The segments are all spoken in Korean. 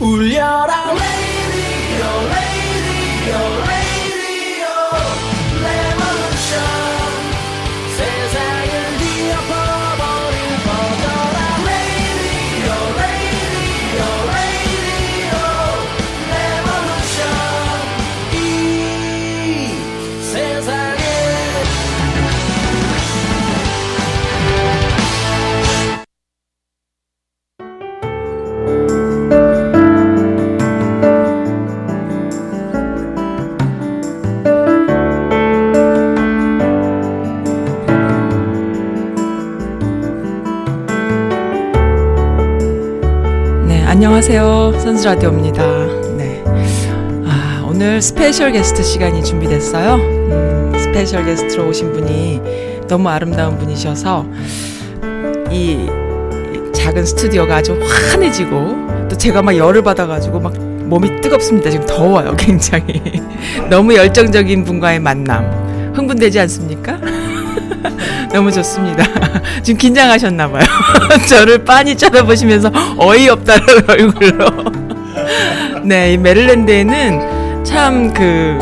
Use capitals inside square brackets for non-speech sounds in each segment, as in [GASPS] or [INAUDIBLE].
울려라 안녕하세요. 선수라디오입니다. 네. 아, 오늘 special guest 시간이 준비됐어요. 음, special guest로 오신 분이 너무 아름다운 분이셔서 이, 이 작은 스튜디오가 아주 환해지고 또 제가 막 열을 받아가지고 막 몸이 뜨겁습니다. 지금 더워요, [LAUGHS] 굉장히. 너무 열정적인 분과의 만남. 흥분되지 않습니까? 너무 좋습니다. [LAUGHS] 지금 긴장하셨나봐요. [LAUGHS] 저를 빤히 쳐다보시면서 어이없다는 [LAUGHS] 얼굴로. 네, 이 메릴랜드에는 참 그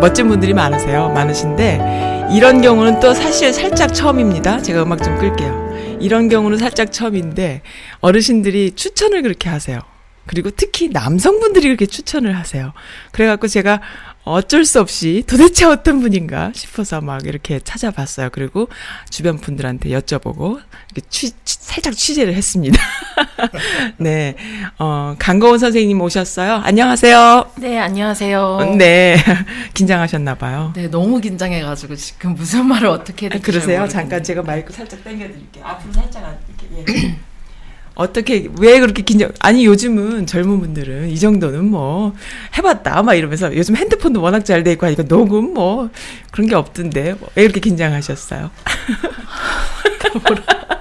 멋진 분들이 많으세요. 많으신데 이런 경우는 또 사실 살짝 처음입니다. 제가 음악 좀 끌게요. 이런 경우는 살짝 처음인데 어르신들이 추천을 그렇게 하세요. 그리고 특히 남성분들이 그렇게 추천을 하세요. 그래갖고 제가 어쩔 수 없이 도대체 어떤 분인가 싶어서 막 이렇게 찾아봤어요. 그리고 주변 분들한테 여쭤보고 이렇게 취, 취- 살짝 취재를 했습니다. [LAUGHS] 네, 어, 강거원 선생님 오셨어요. 안녕하세요. 네, 안녕하세요. 네, [LAUGHS] 긴장하셨나봐요. 네, 너무 긴장해가지고 지금 무슨 말을 어떻게 해야 될지 잘 그러세요? 잠깐 제가 마이크 살짝 당겨드릴게요. 앞으로 살짝 이렇게. 예. 어떻게 왜 그렇게 긴장? 아니 요즘은 젊은 분들은 이 정도는 뭐 해봤다 막 이러면서 요즘 핸드폰도 워낙 잘 돼 있고 하니까 녹음 뭐 그런 게 없던데 왜 이렇게 긴장하셨어요? [LAUGHS]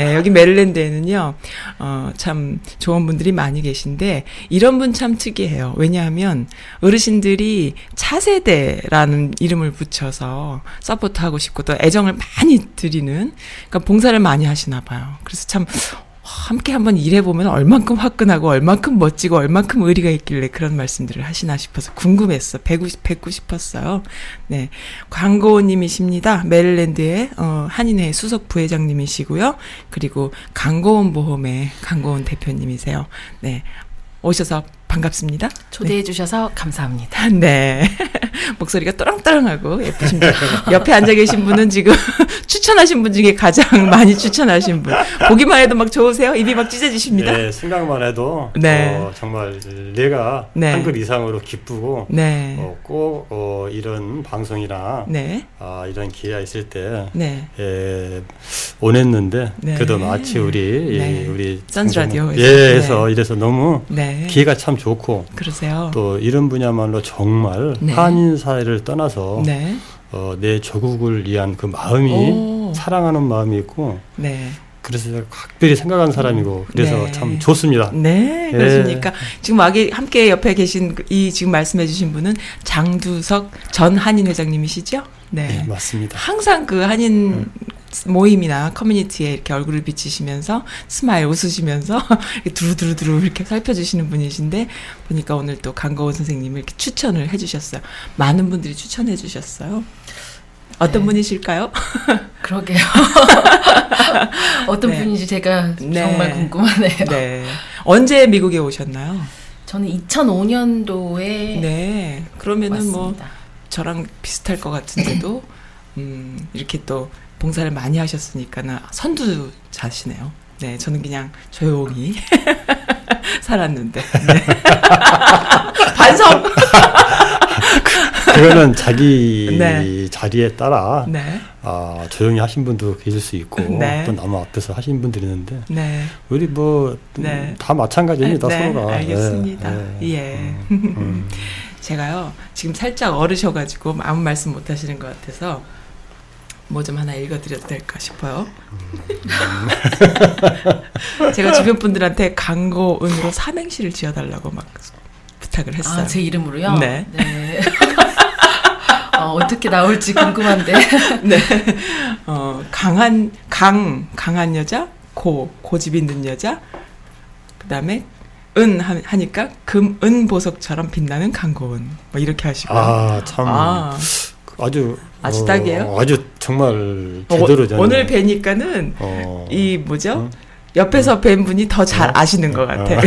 네, 여기 메릴랜드에는요, 어, 참 좋은 분들이 많이 계신데, 이런 분 참 특이해요. 왜냐하면, 어르신들이 차세대라는 이름을 붙여서 서포트하고 싶고, 또 애정을 많이 드리는, 그러니까 봉사를 많이 하시나 봐요. 그래서 참, 함께 한번 일해보면 얼만큼 화끈하고, 얼만큼 멋지고, 얼만큼 의리가 있길래 그런 말씀들을 하시나 싶어서 궁금했어. 싶- 뵙고 싶었어요. 네. 광고원님이십니다. 메릴랜드의, 어, 한인회 수석 부회장님이시고요. 그리고 강고원 보험의 강고원 대표님이세요. 네. 오셔서 반갑습니다. 초대해 주셔서 감사합니다. [LAUGHS] 네. [LAUGHS] 목소리가 또랑또랑하고 예쁘십니다. [LAUGHS] 옆에 앉아 계신 분은 지금 추천하신 분 중에 가장 많이 추천하신 분. 보기만 해도 막 좋으세요? 입이 막 찢어지십니다. 네, 생각만 해도 네. 어, 정말 내가 네. 한글 이상으로 기쁘고 네. 어, 꼭 어, 이런 방송이나 네. 아, 이런 기회가 있을 때 네. 예, 원했는데 네. 그래도 마치 우리 네. 이, 우리 선즈 방송- 라디오에서. 예, 해서 네. 이래서 너무 네. 기회가 참 좋고 그러세요. 또 이런 분야말로 정말 네. 한인 사회를 떠나서 네. 어, 내 조국을 위한 그 마음이 오. 사랑하는 마음이 있고 네. 그래서 각별히 생각하는 사람이고 그래서 네. 참 좋습니다. 네, 그렇습니까? 지금 여기 함께 옆에 계신 그- 이 지금 말씀해주신 분은 장두석 전 한인 회장님이시죠? 네. 네, 맞습니다. 항상 그 한인 모임이나 커뮤니티에 이렇게 얼굴을 비치시면서 smile 웃으시면서 [LAUGHS] 두루두루두루 이렇게 살펴주시는 분이신데 보니까 오늘 또 강고은 선생님을 이렇게 추천을 해주셨어요. 많은 분들이 추천해 주셨어요. 어떤 네. 분이실까요? [LAUGHS] 그러게요. [LAUGHS] 어떤 네. 분인지 제가 네. 정말 궁금하네요. 네. 언제 미국에 오셨나요? 저는 2005년도에 네. 그러면은 뭐 왔습니다. 저랑 비슷할 것 같은데도 음, 이렇게 또 봉사를 많이 하셨으니까는 선두자시네요. 네, 저는 그냥 조용히 [LAUGHS] 살았는데. 네. [LAUGHS] 반성. 그거는 자기 [LAUGHS] 네. 자리에 따라 네, 아, 조용히 하신 분도 계실 수 있고 네. 또 너무 앞에서 하신 분들이 있는데 네, 우리 뭐다 네. 마찬가지입니다 네, 서로가. 알겠습니다. 예. 음, 음. 제가요 지금 살짝 어르셔가지고 아무 말씀 못 하시는 것 같아서 뭐 좀 하나 읽어드려도 될까 싶어요. [LAUGHS] 제가 주변 분들한테 강고은으로 삼행시를 지어달라고 막 부탁을 했어요. 아, 제 이름으로요? 네. 네. [LAUGHS] 어, 어떻게 나올지 궁금한데. [LAUGHS] 네. 어, 강한, 강, 강한 여자, 고, 고집 있는 여자, 그 다음에 은 하- 하니까 금은 보석처럼 빛나는 강고은 뭐 이렇게 하시고 아, 참 아, 아주 아주 딱이에요? 어, 아주 정말 어, 제대로 저는 오늘 뵈니까는 어, 이 뭐죠? 어? 옆에서 뵌 분이 더잘 어? 아시는 것 어. 같아.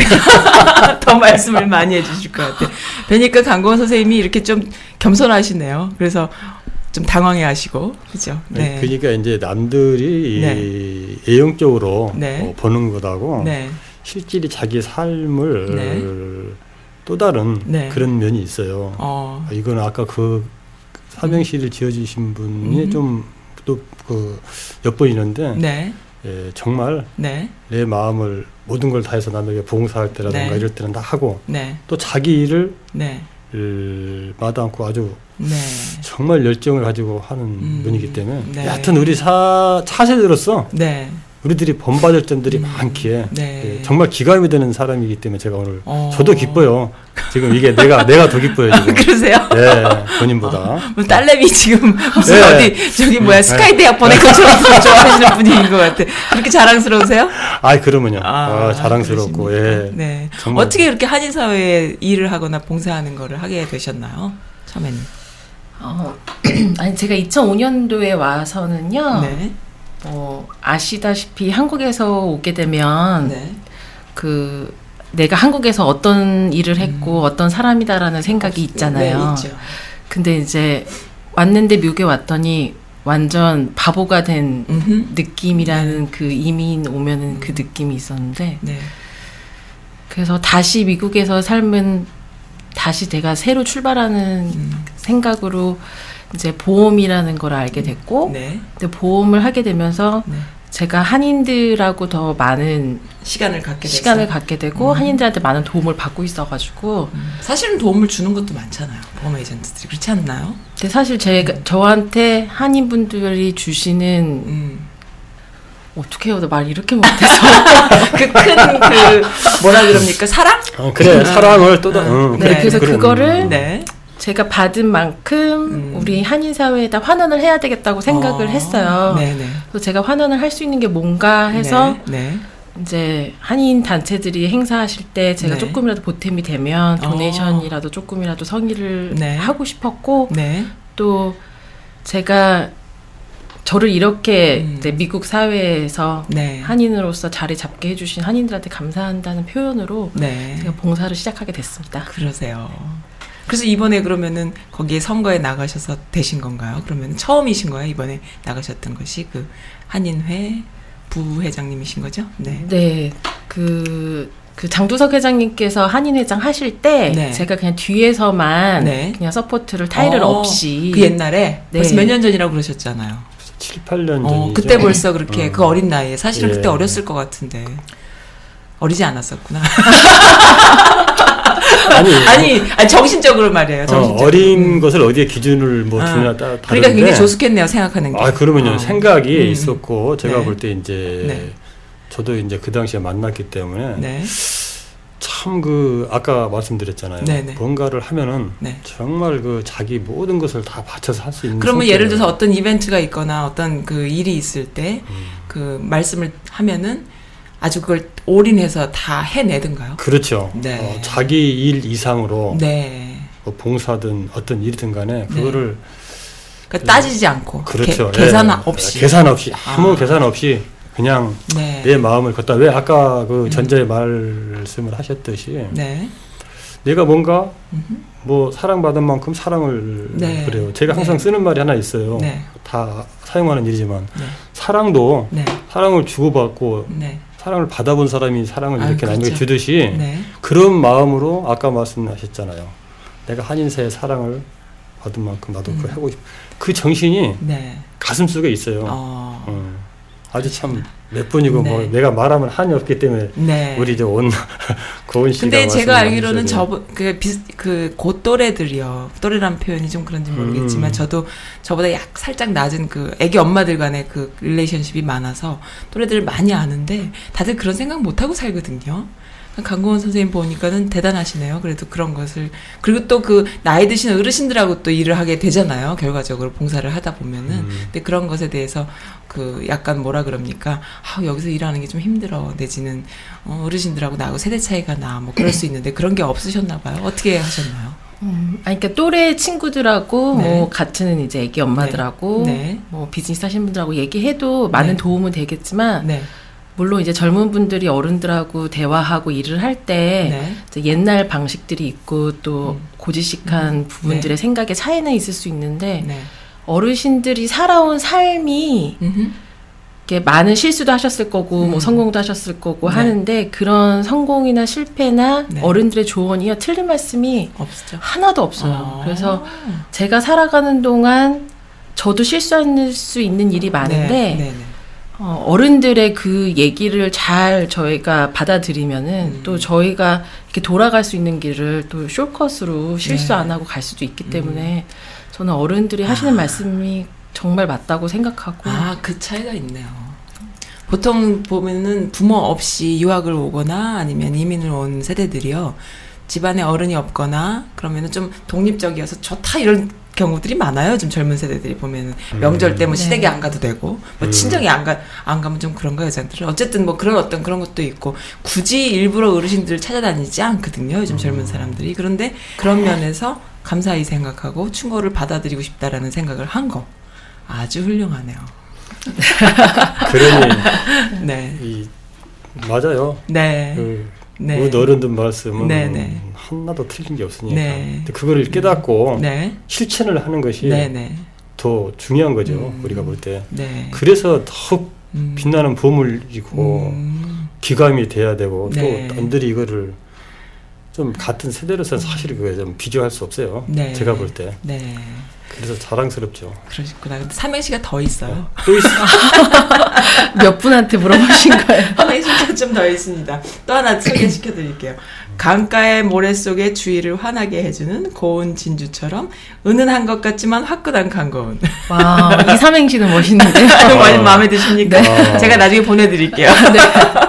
[LAUGHS] 더 말씀을 많이 해주실 것 같아. 뵈니까 강고은 선생님이 이렇게 좀 겸손하시네요. 그래서 좀 당황해하시고 그죠? 네. 그러니까 이제 남들이 네. 이 애용적으로 네. 어, 보는 것하고 네. 실질이 자기 삶을 네. 또 다른 네. 그런 면이 있어요. 어. 이건 아까 그 삼행시를 지어주신 분이 음. 좀또 그 엿보이는데 네. 예, 정말 네. 내 마음을 모든 걸 다해서 남에게 봉사할 때라든가 네. 이럴 때는 다 하고 네. 또 자기 일을 네. 을 마다 않고 아주 네. 정말 열정을 가지고 하는 음, 분이기 때문에 네. 하여튼 우리 사 차세대로서 네. 우리들이 본받을 점들이 음, 많기에 네. 예, 정말 기감이 되는 사람이기 때문에 제가 오늘 어. 저도 기뻐요. 지금 이게 내가 내가 더 기뻐요 지금. 그러세요? 네, 본인보다. 뭐 딸내미 지금 [LAUGHS] 무슨 네. 어디 저기 뭐야 스카이 대학 보낸 것처럼 [LAUGHS] 좋아하시는 분인 것 같아. 그렇게 자랑스러우세요? 아이 그러면요. 아, 자랑스럽고 그러십니까? 예. 네. 정말. 어떻게 이렇게 한인 사회에 일을 하거나 봉사하는 거를 하게 되셨나요? 처음에는. 어, [CLEARS THROAT] 아니 제가 2005년도에 와서는요. 네. 어, 아시다시피 한국에서 오게 되면 네. 그 내가 한국에서 어떤 일을 했고 어떤 사람이다라는 생각이 있잖아요. 음. 네. 근데 이제 왔는데 미국에 왔더니 완전 바보가 된 음흠. 느낌이라는 그 이민 오면은 그 느낌이 있었는데 네. 그래서 다시 미국에서 삶은 다시 내가 새로 출발하는 음. 생각으로 이제 보험이라는 걸 알게 됐고 네. 근데 보험을 하게 되면서 네. 제가 한인들하고 더 많은 시간을 갖게 됐어요. 시간을 갖게 되고 음. 한인들한테 많은 도움을 받고 있어가지고 음. 사실은 도움을 주는 것도 많잖아요. 보험 에이전트들이 그렇지 않나요? 근데 사실 제가 저한테 한인 분들이 주시는 음. 어떻게 해요? 나 말 이렇게 못해서 [LAUGHS] 그큰그 뭐라 그럽니까 사랑? 어, 그래 사랑을 또 다. 음. 응, 네, 그래, 그래서 그래. 그거를 네. 제가 받은 만큼 음. 우리 한인 사회에다 환원을 해야 되겠다고 생각을 어, 했어요. 네네. 그래서 제가 환원을 할 수 있는 게 뭔가 해서 네. 이제 한인 단체들이 행사하실 때 제가 네. 조금이라도 보탬이 되면 어. 도네이션이라도 조금이라도 성의를 네. 하고 싶었고 네. 또 제가 저를 이렇게 음. 미국 사회에서 네. 한인으로서 자리 잡게 해주신 한인들한테 감사한다는 표현으로 네. 제가 봉사를 시작하게 됐습니다. 그러세요. 그래서 이번에 그러면은 거기에 선거에 나가셔서 되신 건가요? 그러면 처음이신 거예요? 이번에 나가셨던 것이 그 한인회 부회장님이신 거죠? 네. 네, 그, 그 장두석 회장님께서 한인회장 하실 때 네. 제가 그냥 뒤에서만 네. 그냥 support를 타이틀 어, 없이 그 옛날에 네. 벌써 몇 년 전이라고 그러셨잖아요. 7, 8년 어, 전이죠. 그때 벌써 그렇게 어. 그 어린 나이에 사실은 예. 그때 어렸을 것 같은데 어리지 않았었구나. [LAUGHS] 아니, [LAUGHS] 아니, 아니 정신적으로 말이에요. 어, 정신적으로. 어 린 것을 어디에 기준을 뭐 아, 따라 다른데. 그러니까 굉장히 조숙했네요 생각하는 게. 아 그러면요 어. 생각이 음. 있었고 제가 네. 볼때 이제 네. 저도 이제 그 당시에 만났기 때문에 네. 참그 아까 말씀드렸잖아요. 네네. 뭔가를 하면은 네. 정말 그 자기 모든 것을 다 바쳐서 할 수 있는. 그러면. 예를 들어서 어떤 이벤트가 있거나 어떤 그 일이 있을 때그 음. 말씀을 하면은 아주 그걸 올인해서 다 해내든가요? 그렇죠. 네. 어, 자기 일 이상으로 네. 뭐 봉사든 어떤 일이든 간에 그거를 그러니까 따지지 않고 그렇죠. 개, 계산 예. 없이. 계산 없이 아무 아. 계산 없이 그냥 네. 내 마음을 걷다 왜 아까 그 전자의 말씀을 하셨듯이 네. 내가 뭔가 음흠. 뭐 사랑받은 만큼 사랑을 네. 그래요. 제가 항상 네. 쓰는 말이 하나 있어요. 네. 다 사용하는 일이지만 네. 사랑도 네. 사랑을 주고받고 네. 사랑을 받아본 사람이 사랑을 아유, 이렇게 남에게 그렇죠. 주듯이 네. 그런 마음으로 아까 말씀하셨잖아요. 내가 한인사의 사랑을 받은 만큼 나도 그걸 음. 하고 싶. 그 정신이 네. 가슴 속에 있어요. 어. 음. 아주 참 몇 분이고 뭐 네. 내가 말하면 한이 없기 때문에 네. 우리 저온 [LAUGHS] 고은 씨가 근데 제가 알기로는 저그 그그 또래들이요. 또래란 표현이 좀 그런지 모르겠지만 음. 저도 저보다 약 살짝 낮은 그 애기 엄마들 간의 그 릴레이션십이 많아서 또래들을 많이 아는데 다들 그런 생각 못 하고 살거든요. 강고원 선생님 보니까는 대단하시네요. 그래도 그런 것을 그리고 또 그 나이 드신 어르신들하고 또 일을 하게 되잖아요. 결과적으로 봉사를 하다 보면은 음. 근데 그런 것에 대해서 그 약간 뭐라 그럽니까? 아, 여기서 일하는 게 좀 힘들어. 내지는 어, 어르신들하고 나하고 세대 차이가 나. 뭐 그럴 수 있는데 그런 게 없으셨나 봐요. 어떻게 하셨나요? 음, 아니, 그러니까 또래 친구들하고 네. 뭐 같은 이제 애기 엄마들하고 네. 뭐 비즈니스 하시는 분들하고 얘기해도 많은 네. 도움은 되겠지만 네. 물론 이제 젊은 분들이 어른들하고 대화하고 일을 할때 네. 옛날 방식들이 있고 또 음. 고지식한 부분들의 생각의 차이는 있을 수 있는데 네. 어르신들이 살아온 삶이 음흠. 이렇게 많은 실수도 하셨을 거고 음. 뭐 성공도 하셨을 거고 네. 하는데 그런 성공이나 실패나 네. 어른들의 조언이요 틀린 말씀이 없죠. 하나도 없어요. 아. 그래서 제가 살아가는 동안 저도 실수할 수 있는 일이 많은데 네. 네. 네. 어, 어른들의 그 얘기를 잘 저희가 받아들이면은 음. 또 저희가 이렇게 돌아갈 수 있는 길을 또 숏컷으로 실수 네. 안 하고 갈 수도 있기 때문에 저는 어른들이 하시는 아. 말씀이 정말 맞다고 생각하고 아, 그 차이가 있네요. 보통 보면은 부모 없이 유학을 오거나 아니면 이민을 온 세대들이요. 집안에 어른이 없거나 그러면은 좀 독립적이어서 좋다 이런 경우들이 많아요. 좀 젊은 세대들이 보면은 명절 때뭐 네. 시댁에 안 가도 되고 뭐 음. 친정에 안 가 안 가면 좀 그런가 여자들은 어쨌든 뭐 그런 어떤 그런 것도 있고 굳이 일부러 어르신들을 찾아다니지 않거든요. 요즘 젊은 사람들이 그런데 그런 면에서 감사히 생각하고 충고를 받아들이고 싶다라는 생각을 한 거 아주 훌륭하네요. [LAUGHS] 그러니 네, 이 맞아요. 네, 그 네. 우리 어른들 말씀은 네, 네. 하나도 틀린 게 없으니까. 네. 근데 그거를 깨닫고 네, 실천을 하는 것이 네, 네, 더 중요한 거죠. 음. 우리가 볼 때. 네. 그래서 더욱 음. 빛나는 보물이고 음. 기감이 돼야 되고 네. 또 남들이 이거를 좀 같은 세대로서 사실 그게 좀 비교할 수 없어요. 네. 제가 볼 때. 네, 그래서 자랑스럽죠. 그러셨구나. 근데 삼행시가 더 있어요. 또 있, [LAUGHS] 몇 분한테 물어보신 거예요? 삼행시가 좀 더 있습니다. 또 하나 소개시켜 드릴게요. 강가의 모래 속에 주위를 환하게 해주는 고운 진주처럼 은은한 것 같지만 화끈한 강고운. 와, 이 삼행시는 멋있는데요. [LAUGHS] 많이 마음에 드십니까? 네. [LAUGHS] 제가 나중에 보내드릴게요.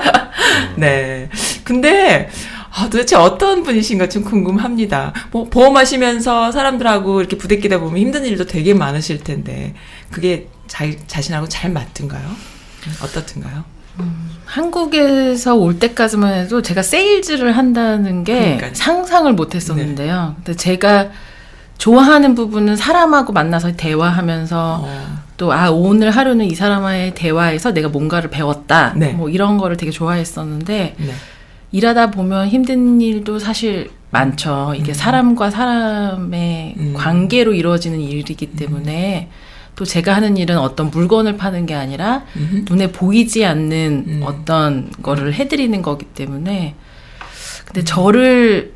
[LAUGHS] 네. 근데 아, 도대체 어떤 분이신가 좀 궁금합니다. 뭐 보험하시면서 사람들하고 이렇게 부대끼다 보면 힘든 일도 되게 많으실 텐데 그게 자, 자신하고 잘 맞든가요? 어떻든가요? 한국에서 올 때까지만 해도 제가 세일즈를 한다는 게 그러니까요. 네. 상상을 못 했었는데요. 근데 제가 좋아하는 부분은 사람하고 만나서 대화하면서 어, 또 아 오늘 하루는 이 사람과의 대화에서 내가 뭔가를 배웠다. 네. 뭐 이런 거를 되게 좋아했었는데 네. 일하다 보면 힘든 일도 사실 많죠. 이게 음. 사람과 사람의 음. 관계로 이루어지는 일이기 때문에 또 제가 하는 일은 어떤 물건을 파는 게 아니라 음흠. 눈에 보이지 않는 음. 어떤 거를 해드리는 거기 때문에 근데 저를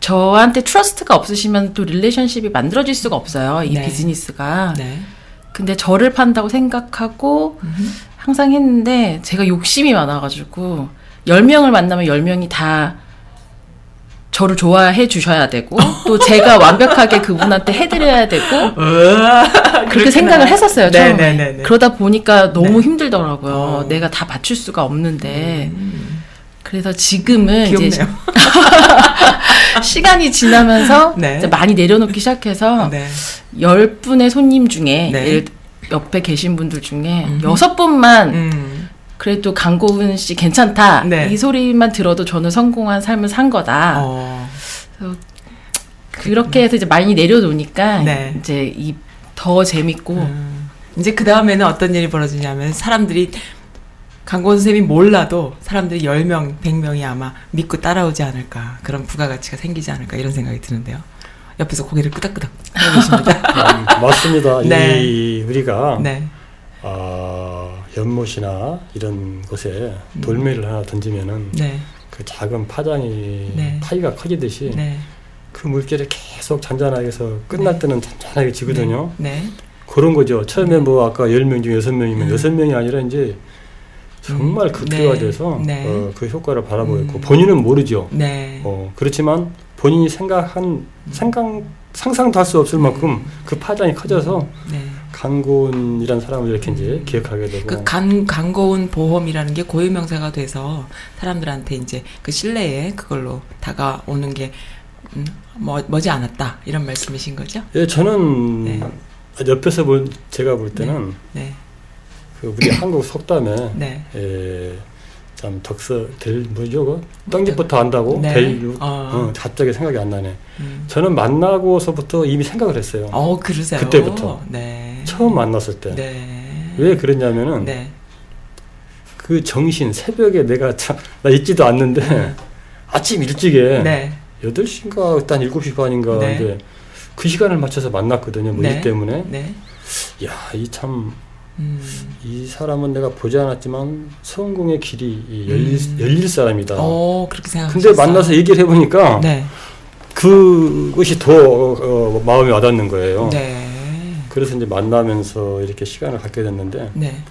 저한테 trust가 없으시면 또 relationship이 만들어질 수가 없어요 이 네. 비즈니스가 네. 근데 저를 판다고 생각하고 음흠. 항상 했는데 제가 욕심이 많아가지고 10명을 만나면 10명이 다 저를 좋아해 주셔야 되고 또 제가 완벽하게 그분한테 해드려야 되고 [LAUGHS] 그렇게 생각을 했었어요 처음에 네네네. 그러다 보니까 너무 네. 힘들더라고요 어. 내가 다 맞출 수가 없는데 음, 그래서 지금은 이제 귀엽네요. [LAUGHS] 시간이 지나면서 네. 많이 내려놓기 시작해서 네. 열 분의 손님 중에 네. 예를 옆에 계신 분들 중에 음흠. 여섯 분만 음. 그래도 강고은 씨 괜찮다 네. 이 소리만 들어도 저는 성공한 삶을 산 거다 어. 그렇게 해서 이제 많이 내려놓으니까 네. 이제 이 더 재밌고 음. 이제 그 다음에는 어떤 일이 벌어지냐면 사람들이 강권 선생님이 몰라도 사람들이 10명, 100명이 아마 믿고 따라오지 않을까. 그런 부가가치가 생기지 않을까. 이런 생각이 드는데요. 옆에서 고개를 끄덕끄덕 [LAUGHS] 하고 계십니다. 음, 맞습니다. 네. 이 우리가 네. 아, 연못이나 이런 곳에 돌멩이를 하나 던지면은 네. 그 작은 파장이 네. 파이가 커지듯이 네. 그 물결이 계속 잔잔하게 해서 끝날 때는 잔잔하게 지거든요. 네. 그런 거죠. 처음에 뭐 아까 10명 중 6명이면 음. 6명이 아니라 이제 정말 음. 극대화 돼서 네. 네. 어, 그 효과를 바라보고 있고 음. 본인은 모르죠. 네. 어, 그렇지만 본인이 생각한 생각 상상도 할 수 없을 만큼 그 파장이 커져서 네. 강고은이라는 사람을 이렇게 이제 기억하게 되고 그 간, 강고운 보험이라는 게 고유명사가 돼서 사람들한테 이제 그 신뢰에 그걸로 다가오는 게 음, 뭐, 머지 않았다 이런 말씀이신 거죠? 예, 저는 네. 옆에서 볼 제가 볼 때는 네, 그 우리 한국 속담에 네. 예, 참 덕서 될 뭐죠? 그 떡잎부터 안다고 네. 될 육- 어. 어, 갑자기 생각이 안 나네. 음. 저는 만나고서부터 이미 생각을 했어요. 어, 그러세요? 그때부터. 네. 처음 만났을 때. 네. 왜 그랬냐면은 네. 그 정신 새벽에 내가 참 나 있지도 않는데 아침 일찍에 네. 8시인가 일단 7시 반인가 네. 이제 그 시간을 맞춰서 만났거든요. 뭐 네. 일 때문에. 네. 야, 이 참 이 음. 사람은 내가 보지 않았지만 성공의 길이 이 열릴, 음. 열릴 사람이다. 어, 그렇게 생각하셨어요. 근데 만나서 얘기를 해보니까 네. 그것이 더 어, 마음에 와닿는 거예요. 네. 그래서 이제 만나면서 이렇게 시간을 갖게 됐는데 네.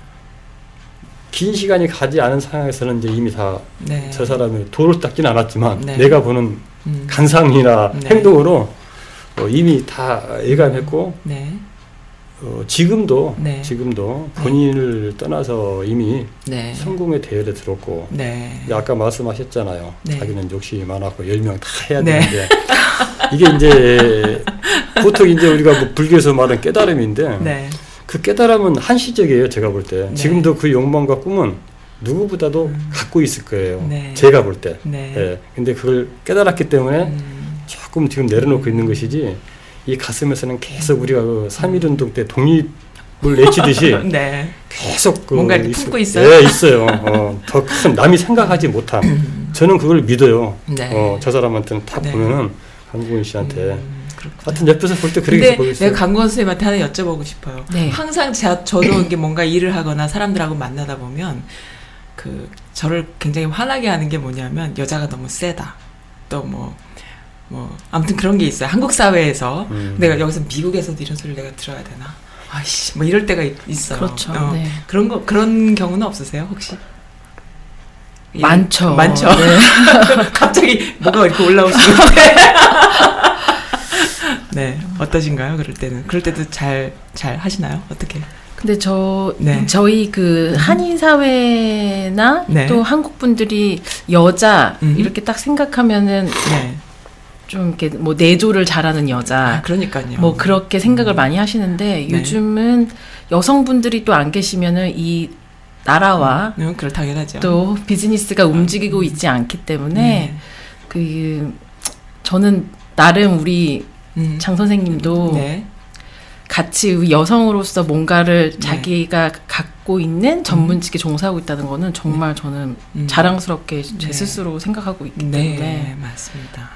긴 시간이 가지 않은 상황에서는 이제 이미 다저 네. 사람이 도를 닦지는 않았지만 네. 내가 보는 음. 간상이나 네. 행동으로 어, 이미 다 예감했고 네. 어, 지금도 네. 지금도 본인을 떠나서 이미 네. 성공의 대열에 들었고 네. 아까 말씀하셨잖아요. 네. 자기는 욕심이 많았고 열 명 다 해야 네. 되는데 이게 이제 보통 이제 우리가 뭐 불교에서 말하는 깨달음인데 네. 그 깨달음은 한시적이에요. 제가 볼때 네. 지금도 그 욕망과 꿈은 누구보다도 갖고 있을 거예요. 네. 제가 볼 때. 네. 예. 근데 그걸 깨달았기 때문에 음. 조금 지금 내려놓고 있는 것이지 이 가슴에서는 계속 우리가 그 3.1운동 때 독립을 외치듯이 [LAUGHS] 네. 계속 그 뭔가 이렇게 있- 품고 있어요? 네, 있어요. 어, 더큰 남이 생각하지 못한. 저는 그걸 믿어요. 네. 어, 저 사람한테는 다 네. 보면은 강구은 씨한테. 음, 그렇구나. 하여튼 옆에서 볼 때 그렇게 근데 보였어요. 내가 강구원 선생님한테 하나 여쭤보고 싶어요. 네. 항상 제, 저도 이게 뭔가 일을 하거나 사람들하고 만나다 보면 그 저를 굉장히 화나게 하는 게 뭐냐면 여자가 너무 세다. 또 뭐 뭐 아무튼 그런 게 있어요. 한국 사회에서 음. 내가 여기서 미국에서도 이런 소리를 내가 들어야 되나? 아이씨, 뭐 이럴 때가 있- 있어요. 그렇죠. 어, 네. 그런 거 그런 경우는 없으세요 혹시? 예, 많죠. 많죠. 네. [LAUGHS] 갑자기 뭐가 이렇게 올라오시는데. [LAUGHS] 네, 어떠신가요? 그럴 때는 그럴 때도 잘 잘 하시나요? 어떻게? 근데 저 네. 저희 그 한인 사회나 네. 또 한국 분들이 여자 음. 이렇게 딱 생각하면은 네, 좀 이렇게 뭐 내조를 잘하는 여자 아, 그러니까요. 뭐 그렇게 생각을 많이 하시는데 네. 요즘은 여성분들이 또 안 계시면은 이 나라와 네, 그럴 당연하죠. 또 비즈니스가 움직이고 있지 않기 때문에 네. 그 저는 나름 우리 음. 장 선생님도 네. 같이 여성으로서 뭔가를 네. 자기가 갖고 있는 전문직에 종사하고 있다는 거는 정말 저는 음. 자랑스럽게 제 네. 스스로 생각하고 있기 네, 때문에 맞습니다.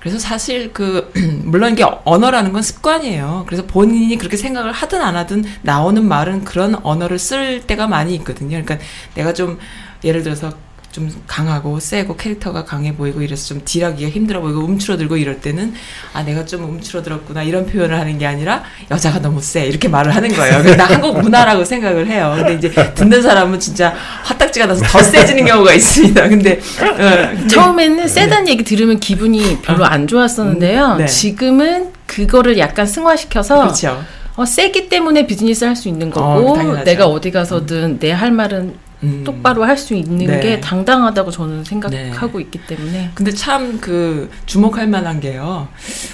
그래서 사실 그 [CLEARS THROAT] 물론 이게 언어라는 건 습관이에요. 그래서 본인이 그렇게 생각을 하든 안 하든 나오는 말은 그런 언어를 쓸 때가 많이 있거든요. 그러니까 내가 좀 예를 들어서 좀 강하고 세고 캐릭터가 강해 보이고 이래서 좀 딜하기가 힘들어 보이고 움츠러들고 이럴 때는 아 내가 좀 움츠러들었구나 이런 표현을 하는 게 아니라 여자가 너무 세 이렇게 말을 하는 거예요. 나 한국 문화라고 생각을 해요. 근데 이제 듣는 사람은 진짜 화딱지가 나서 더 세지는 경우가 있습니다. 근데, 어, 근데 처음에는 세다는 얘기 들으면 기분이 별로 안 좋았었는데요. 네. 지금은 그거를 약간 승화시켜서 그렇죠. 어, 세기 때문에 비즈니스 할 수 있는 어, 거고 당연하죠. 내가 어디 가서든 내할 말은 음. 똑바로 할 수 있는 네. 게 당당하다고 저는 생각하고 있기 때문에 근데 참 그 주목할 만한 게요.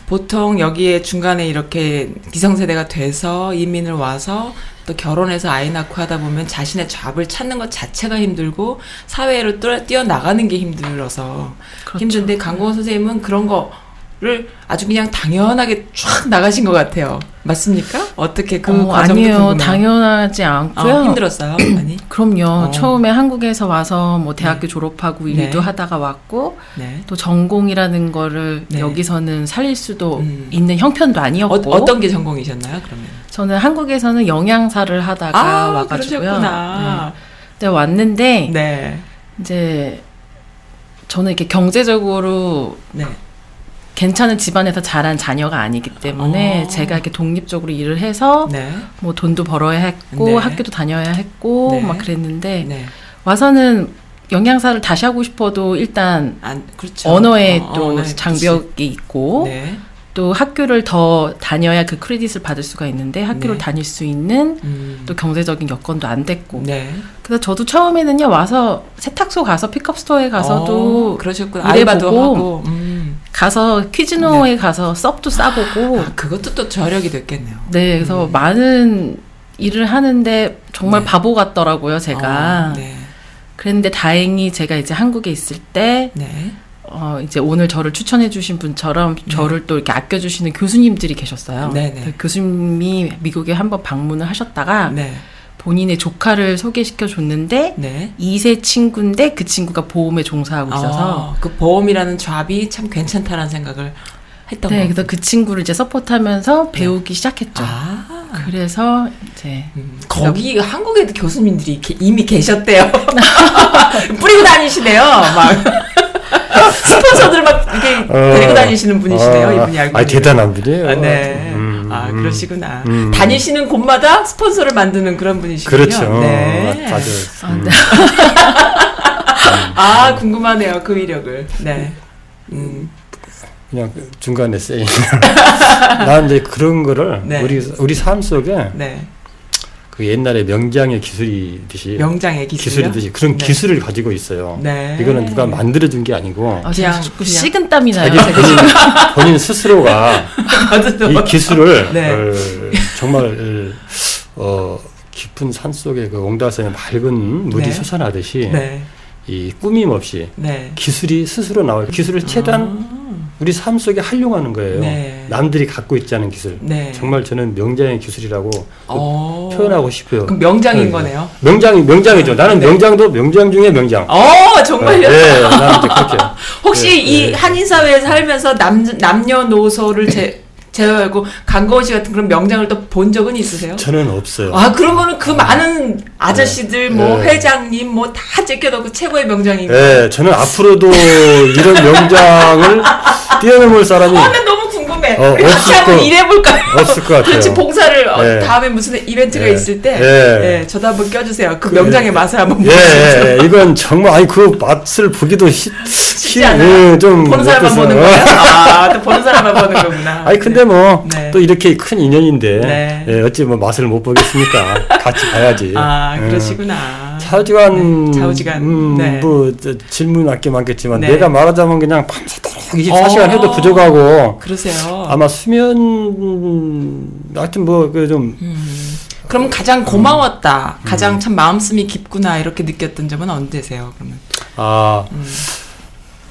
보통 여기에 중간에 이렇게 기성세대가 돼서 이민을 와서 또 결혼해서 아이 낳고 하다 보면 자신의 잡을 찾는 것 자체가 힘들고 사회로 뛰어- 뛰어나가는 게 힘들어서 그렇죠. 힘든데 강고원 선생님은 그런 거 를 아주 그냥 당연하게 쫙 나가신 것 같아요. 맞습니까? 어떻게 그 어, 아니에요. 궁금해요. 당연하지 않고요. 어, 힘들었어요. [CLEARS THROAT] 많이. 그럼요. 어. 처음에 한국에서 와서 뭐 대학교 졸업하고 네. 일도 하다가 왔고 네. 또 전공이라는 거를 네. 여기서는 살릴 수도 음. 있는 형편도 어, 아니었고 어 떤 게 전공이셨나요? 그러면? 저는 한국에서는 영양사를 하다가 아, 와가지고요. 그러셨구나. 네. 왔는데 네. 이제 저는 이렇게 경제적으로 네. 괜찮은 집안에서 자란 자녀가 아니기 때문에 어. 제가 이렇게 독립적으로 일을 해서 네. 뭐 돈도 벌어야 했고 네. 학교도 다녀야 했고 네. 막 그랬는데 네. 와서는 영양사를 다시 하고 싶어도 일단 안, 그렇죠. 언어에 어, 또 언어에 장벽이 있고 그치. 네. 또 학교를 더 다녀야 그 크레딧을 받을 수가 있는데 학교를 네. 다닐 수 있는 음. 또 경제적인 여건도 안 됐고 네. 그래서 저도 처음에는요 와서 세탁소 가서 픽업 스토어에 가서도 어, 그러셨구나. 일해보고. 가서 퀴즈노에 가서 썹도 싸보고 아, 그것도 또 저력이 됐겠네요. 네 그래서 많은 일을 하는데 정말 네. 바보 같더라고요 제가 어, 네. 그랬는데 다행히 제가 이제 한국에 있을 때 네. 어, 이제 오늘 저를 추천해주신 분처럼 저를 또 이렇게 아껴주시는 교수님들이 계셨어요. 네네. 그 교수님이 미국에 한번 방문을 하셨다가 네. 본인의 조카를 소개시켜 줬는데 네. 2세 친구인데 그 친구가 보험에 종사하고 있어서 아, 그 보험이라는 잡이 참 괜찮다라는 생각을 했던 네, 거. 그래서 그 친구를 이제 서포트하면서 배우기 시작했죠. 아. 그래서 이제 음, 거기 한국에도 교수님들이 게- 이미 계셨대요. [LAUGHS] 뿌리고 다니시네요. 막 스폰서들 막 이렇게 데리고 다니시는 분이시네요. 이분이 알고 아. 대단한 분이에요. 아, 네. 음, 아, 음. 그러시구나. 음. 다니시는 곳마다 스폰서를 만드는 그런 분이시군요. 그렇죠. 네. 맞아요. 아, 음. 네. 아, 궁금하네요. 그 위력을. 네. 음. 그냥 중간에 세이. 난 [LAUGHS] 이제 그런 거를 네. 우리 우리 삶 속에 네. 그 옛날에 명장의 기술이듯이 명장의 기술이요? 기술이듯이 그런 네. 기술을 가지고 있어요. 네. 이거는 누가 만들어 준 게 아니고 아, 그냥- 그냥 식은 땀이 나요. 본인, 본인 스스로가 [LAUGHS] 이 기술을 네. 어, 정말 어, 깊은 산 속에 그 옹달산의 맑은 물이 네. 솟아나듯이 네. 이 꾸밈 없이 네. 기술이 스스로 나와요. 기술을 최대한 우리 삶 속에 활용하는 거예요. 아. 네. 남들이 갖고 있지 않은 기술. 네. 정말 저는 명장의 기술이라고 어. 표현하고 싶어요. 그럼 명장인 네. 거네요. 명장이 명장이죠. 나는 네. 명장도 명장 중에 명장. 어, 정말요? 네, 나는 이제 그렇게. [LAUGHS] 혹시 네, 이 네. 한인 사회에 살면서 남 남녀노소를 제 제어하고 강거원 씨 같은 그런 명장을 또 본 적은 있으세요? 저는 없어요. 아 그러면은 그 많은 아저씨들 뭐 네. 회장님 뭐 다 제껴놓고 최고의 명장인 거. 네, 저는 앞으로도 이런 명장을 [LAUGHS] 뛰어넘을 사람이 어, 난 너무 궁 금해. 어, 우리 같이 한번 거- 일해볼까요? 없을 것 같아요. 같이 봉사를 어, 네. 다음에 무슨 이벤트가 네. 있을 때, 네. 네, 저도 한번 껴주세요. 그 명장의 맛을 한번 예, 보여주세요. 예, 예, 이건 정말 아니 그 맛을 보기도 시, [LAUGHS] 쉽지 않아요. 예, 좀 보는 사람만 보는 거야? [LAUGHS] 아, 또 보는 사람만 보는 거구나. 아니 근데 뭐또 네. 이렇게 큰 인연인데 네. 예, 어찌 뭐 맛을 못 보겠습니까? 같이 가야지. 아, 예. 그러시구나. 차우지간, 네, 차우지간. 음, 네. 뭐 저, 질문 많게 많겠지만 네. 내가 말하자면 그냥 밤새도록 24시간 어. 해도 부족하고 그러세요. 아마 수면 하여튼 뭐그좀 그럼 가장 고마웠다. 음. 가장 참 마음씀이 깊구나. 이렇게 느꼈던 점은 언제세요, 그러면? 아, 음.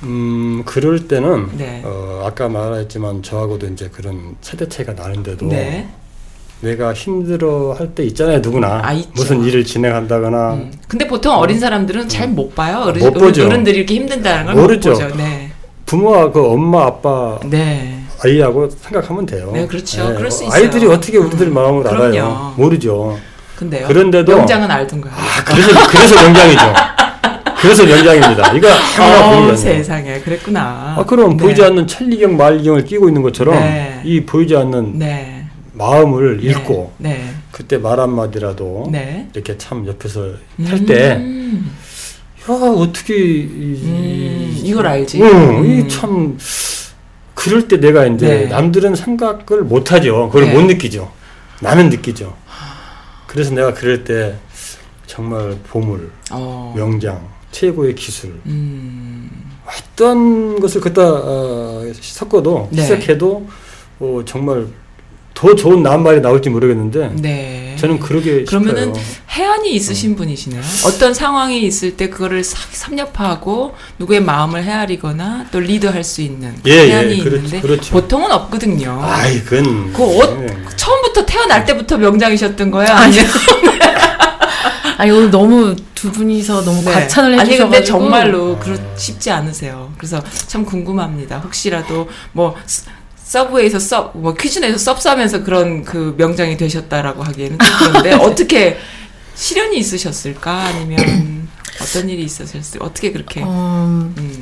음, 그럴 때는, 네. 어, 아까 말했지만 저하고도 이제 그런 세대 차이가 나는데도 네. 내가 힘들어 할 때 있잖아요, 누구나. 아. 무슨 일을 진행한다거나. 음. 근데 보통 어린 사람들은 잘못 봐요. 어른, 못 보죠. 어른들이 이렇게 힘든다는 걸 모르죠. 네. 부모와 그 엄마, 아빠, 네. 아이하고 생각하면 돼요. 네, 그렇죠. 그럴 수 어, 있어요. 아이들이 어떻게 우리들 음, 마음을 그럼요. 알아요? 모르죠. 근데요. 그런데도- 명장은 알던가요? 아, 그래서, 그래서 명장이죠. 그래서 명장입니다. 이거 하나 어, 보이잖아요. 세상에. 그랬구나. 아, 그럼 네. 보이지 않는 천리경, 말리경을 끼고 있는 것처럼 네. 이 보이지 않는 네. 마음을 네. 읽고 네. 그때 말 한마디라도 네. 이렇게 참 옆에서 할 때, 음. 야, 어떻게, 이, 음, 이 걸 알지. 응, 음. 이 참, 그럴 때 내가 이제 네. 남들은 생각을 못 하죠. 그걸 네. 못 느끼죠. 나는 느끼죠. 그래서 내가 그럴 때 정말 보물, 어. 명장, 최고의 기술, 음. 어떤 것을 갖다 어, 섞어도 네. 시작해도 어, 정말 더 좋은 낱말이 나올지 모르겠는데 네. 저는 그러게 그러면은 싶어요. 해안이 있으신 분이시네요. 어떤 상황이 있을 때 그거를 싹 섭렵하고 누구의 마음을 헤아리거나 또 리드할 수 있는 예, 예, 해안이 그렇죠, 있는데 그렇죠. 보통은 없거든요. 아이 그건 그 어- 예. 처음부터 태어날 때부터 명장이셨던 거야? 아니요. [LAUGHS] 아니 오늘 너무 두 분이서 너무 과찬을 네. 아니 해주셔가지고 근데 정말로 그렇 쉽지 않으세요. 그래서 참 궁금합니다. 혹시라도 뭐 스- 서브웨이에서 섭뭐 퀴즈 내서 섭 싸면서 그런 그 명장이 되셨다라고 하기에는 좀 그런데 [LAUGHS] 어떻게 시련이 있으셨을까 아니면 어떤 일이 있으셨을까 어떻게 그렇게 음, 음.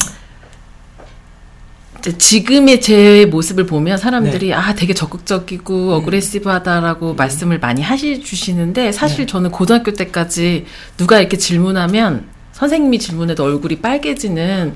이제 지금의 제 모습을 보면 사람들이 네. 아 되게 적극적이고 어그레시브하다라고 말씀을 많이 하시주시는데 사실 네. 저는 고등학교 때까지 누가 이렇게 질문하면 선생님이 질문해도 얼굴이 빨개지는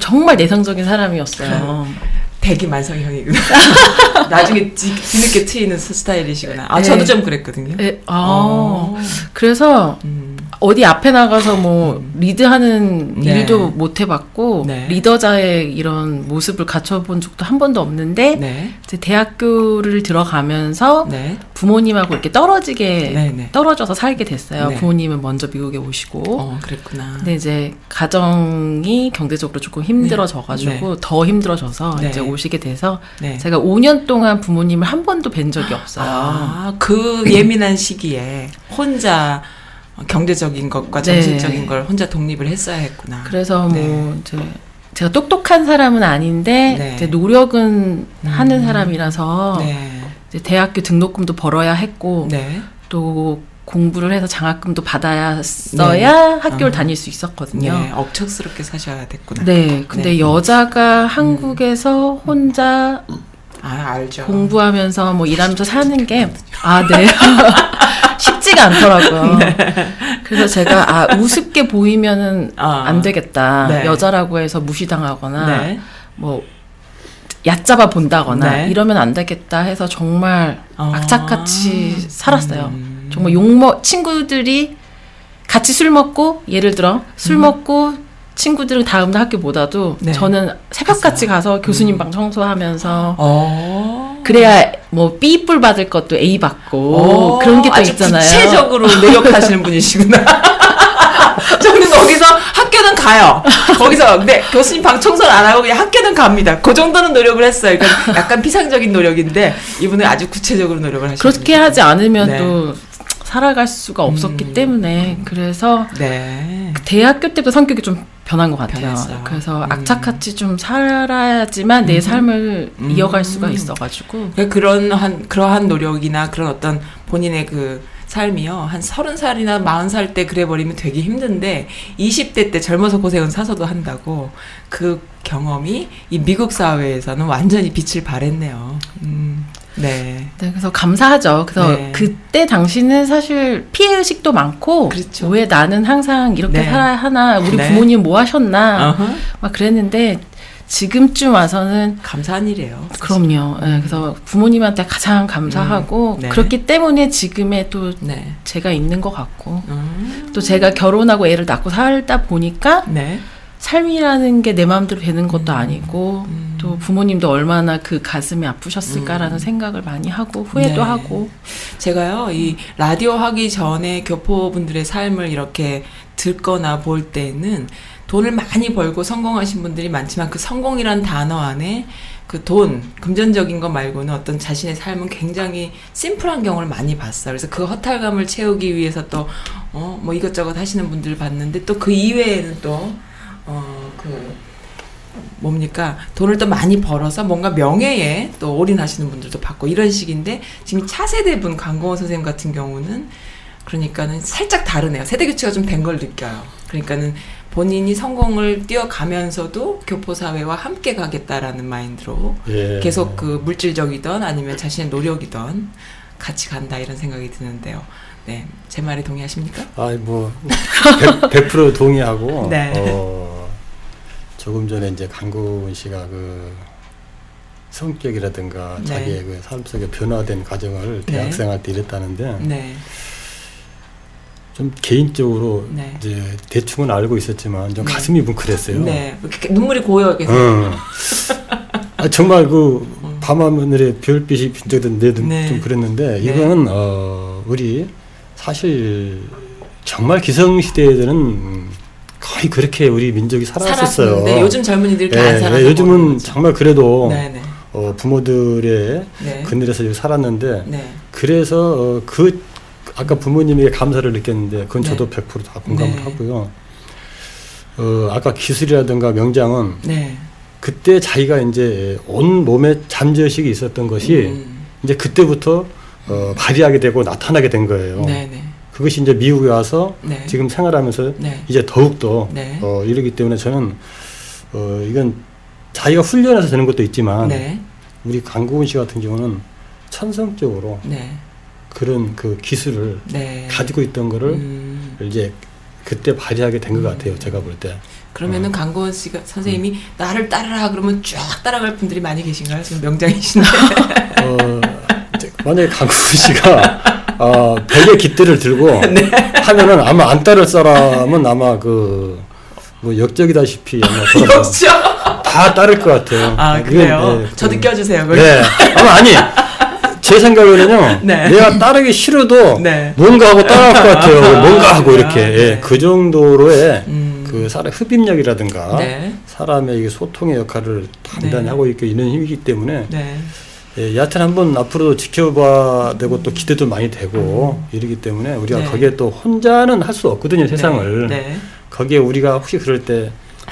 정말 내성적인 사람이었어요. [LAUGHS] 백이 만성형이구나. [LAUGHS] 나중에 뒤, 뒤늦게 트이는 스타일이시구나. 아, 네. 저도 좀 그랬거든요. 예, 아, 어. 그래서 음. 어디 앞에 나가서 뭐 리드하는 네. 일도 못 해봤고 네. 리더자의 이런 모습을 갖춰본 적도 한 번도 없는데 네. 이제 대학교를 들어가면서 네. 부모님하고 이렇게 떨어지게 네, 네. 떨어져서 살게 됐어요. 네. 부모님은 먼저 미국에 오시고 어, 그랬구나. 근데 이제 가정이 경제적으로 조금 힘들어져가지고 더 힘들어져서 네. 이제 오시게 돼서 네. 제가 5년 동안 부모님을 한 번도 뵌 적이 없어요. 아, 그 예민한 시기에 혼자 경제적인 것과 네. 정신적인 걸 혼자 독립을 했어야 했구나. 그래서 네. 뭐 이제 제가 똑똑한 사람은 아닌데 네. 노력은 하는 음. 사람이라서 네. 이제 대학교 등록금도 벌어야 했고 네. 또 공부를 해서 장학금도 받아야 써야 학교를 어. 다닐 수 있었거든요. 네. 억척스럽게 사셔야 됐구나. 네, 근데 네. 여자가 한국에서 혼자 아, 알죠. 공부하면서 뭐 일하면서 사는 게, 아, 네. [LAUGHS] 쉽지가 않더라고요. [LAUGHS] 그래서 제가, 아, 우습게 보이면은 아. 안 되겠다. 네. 여자라고 해서 무시당하거나, 네. 뭐, 얕잡아 본다거나, 네. 이러면 안 되겠다 해서 정말 아. 악착같이 살았어요. 음. 정말 욕먹, 친구들이 같이 술 먹고, 예를 들어, 술 먹고, 친구들은 다음날 학교 못 와도, 네. 저는 새벽 같이 가서 교수님 방 청소하면서, 어. 그래야 뭐 B뿔 받을 것도 A 받고 오, 그런 게 또 있잖아요. 구체적으로 [LAUGHS] 노력하시는 분이시구나. [LAUGHS] 저는 거기서 학교는 가요. 거기서 근데 교수님 방 청소를 안 하고 그냥 학교는 갑니다. 그 정도는 노력을 했어요. 그러니까 약간 피상적인 노력인데 이분은 아주 구체적으로 노력을 하시는 그렇게. 하지 않으면 네. 또 살아갈 수가 없었기 음. 때문에 그래서 네. 대학교 때부터 성격이 좀 변한 것 같아요. 변했어요. 그래서 음. 악착같이 좀 살아야지만 내 삶을 음. 이어갈 수가 있어가지고 그러니까 그런 한 그러한 노력이나 그런 어떤 본인의 그 삶이요 한 서른 살이나 마흔 살 때 그래 버리면 되게 힘든데 20대 때 젊어서 고생은 사서도 한다고 그 경험이 이 미국 사회에서는 완전히 빛을 발했네요. 음, 네. 네, 그래서 감사하죠. 그래서 네. 그때 당시는 사실 피해 의식도 많고 그렇죠. 왜 나는 항상 이렇게 네. 살아야 하나 우리 네. 부모님 뭐 하셨나 어허. 막 그랬는데 지금쯤 와서는 감사한 일이에요. 사실. 그럼요. 예, 그래서 부모님한테 가장 감사하고 음, 네. 그렇기 때문에 지금의 또 네. 제가 있는 것 같고 음, 또 제가 결혼하고 애를 낳고 살다 보니까 네. 삶이라는 게 내 마음대로 되는 것도 아니고 음. 또 부모님도 얼마나 그 가슴이 아프셨을까라는 생각을 많이 하고 후회도 네. 하고 제가요, 이 라디오 하기 전에 교포분들의 삶을 이렇게 듣거나 볼 때는 돈을 많이 벌고 성공하신 분들이 많지만 그 성공이란 단어 안에 그 돈, 금전적인 것 말고는 어떤 자신의 삶은 굉장히 심플한 경우를 많이 봤어요. 그래서 그 허탈감을 채우기 위해서 또, 어, 뭐 이것저것 하시는 분들을 봤는데 또 그 이외에는 또, 어, 그, 뭡니까? 돈을 또 많이 벌어서 뭔가 명예에 또 올인하시는 분들도 봤고 이런 식인데 지금 차세대 분 강공호 선생님 같은 경우는 그러니까는 살짝 다르네요. 세대 교체가 좀 된 걸 느껴요. 그러니까는 본인이 성공을 뛰어가면서도 교포 사회와 함께 가겠다라는 마인드로 예. 계속 그 물질적이던 아니면 자신의 노력이던 같이 간다 이런 생각이 드는데요. 네 제 말에 동의하십니까? 아, 뭐 100%, 100% 동의하고. [LAUGHS] 네. 어, 조금 전에 이제 강구은 씨가 그 성격이라든가 네. 자기의 그 삶 속에 변화된 과정을 네. 대학생활 때 이랬다는데 네 좀 개인적으로 네. 이제 대충은 알고 있었지만 좀 네. 가슴이 뭉클했어요. 네. 눈물이 고여 계세요. 어. [LAUGHS] 아, 정말 그 밤하늘에 별빛이 빈적던 내도 네. 좀 그랬는데 네. 이거는 어, 우리 사실 정말 기성시대에는 음, 거의 그렇게 우리 민족이 살았었어요. 살았었는데 요즘 젊은이들 그렇게 안 예, 살아서 예, 요즘은. 정말 그래도 네네. 어, 부모들의 네. 그늘에서 이렇게 살았는데 네. 그래서 어, 그 아까 부모님에게 감사를 느꼈는데 그건 네. 저도 100%다 공감을 네. 하고요. 어, 아까 기술이라든가 명장은 네. 그때 자기가 이제 온 몸에 잠재의식이 있었던 것이 음. 이제 그때부터 어, 발휘하게 되고 나타나게 된 거예요. 네네. 그것이 이제 미국에 와서 네. 지금 생활하면서 네. 이제 더욱더 네. 어, 이러기 때문에 저는 어, 이건 자기가 훈련해서 되는 것도 있지만 네. 우리 강구은 씨 같은 경우는 천성적으로 네. 그런 그 기술을 네. 가지고 있던 거를 음. 이제 그때 발휘하게 된 것 같아요. 제가 볼 때. 그러면은 강고원 씨가 선생님이 나를 따르라 그러면 쫙 따라갈 분들이 많이 계신가요? 지금 명장이신데. [LAUGHS] 어, 만약에 강구 씨가 [LAUGHS] 어, 벽에 깃대를 들고 [LAUGHS] 네. 하면은 아마 안 따를 사람은 아마 그 뭐 역적이다시피 아마 돌아서 다 따를 것 같아요. 아 그래요? 네, 저도 껴주세요. 네. 아마 아니. 제 생각에는요. 네. 내가 따르기 싫어도 네. 뭔가 하고 따라할 것 같아요. 아, 뭔가 하고? 이렇게 예, 네. 그 정도로의 음. 그 사람 흡입력이라든가 네. 사람의 소통의 역할을 단단히 네. 하고 있고 있는 힘이기 때문에 네. 예, 여하튼 한번 앞으로도 지켜봐야 되고 또 기대도 많이 되고 이러기 때문에 우리가 네. 거기에 또 혼자는 할 수 없거든요 세상을 네. 거기에 우리가 혹시 그럴 때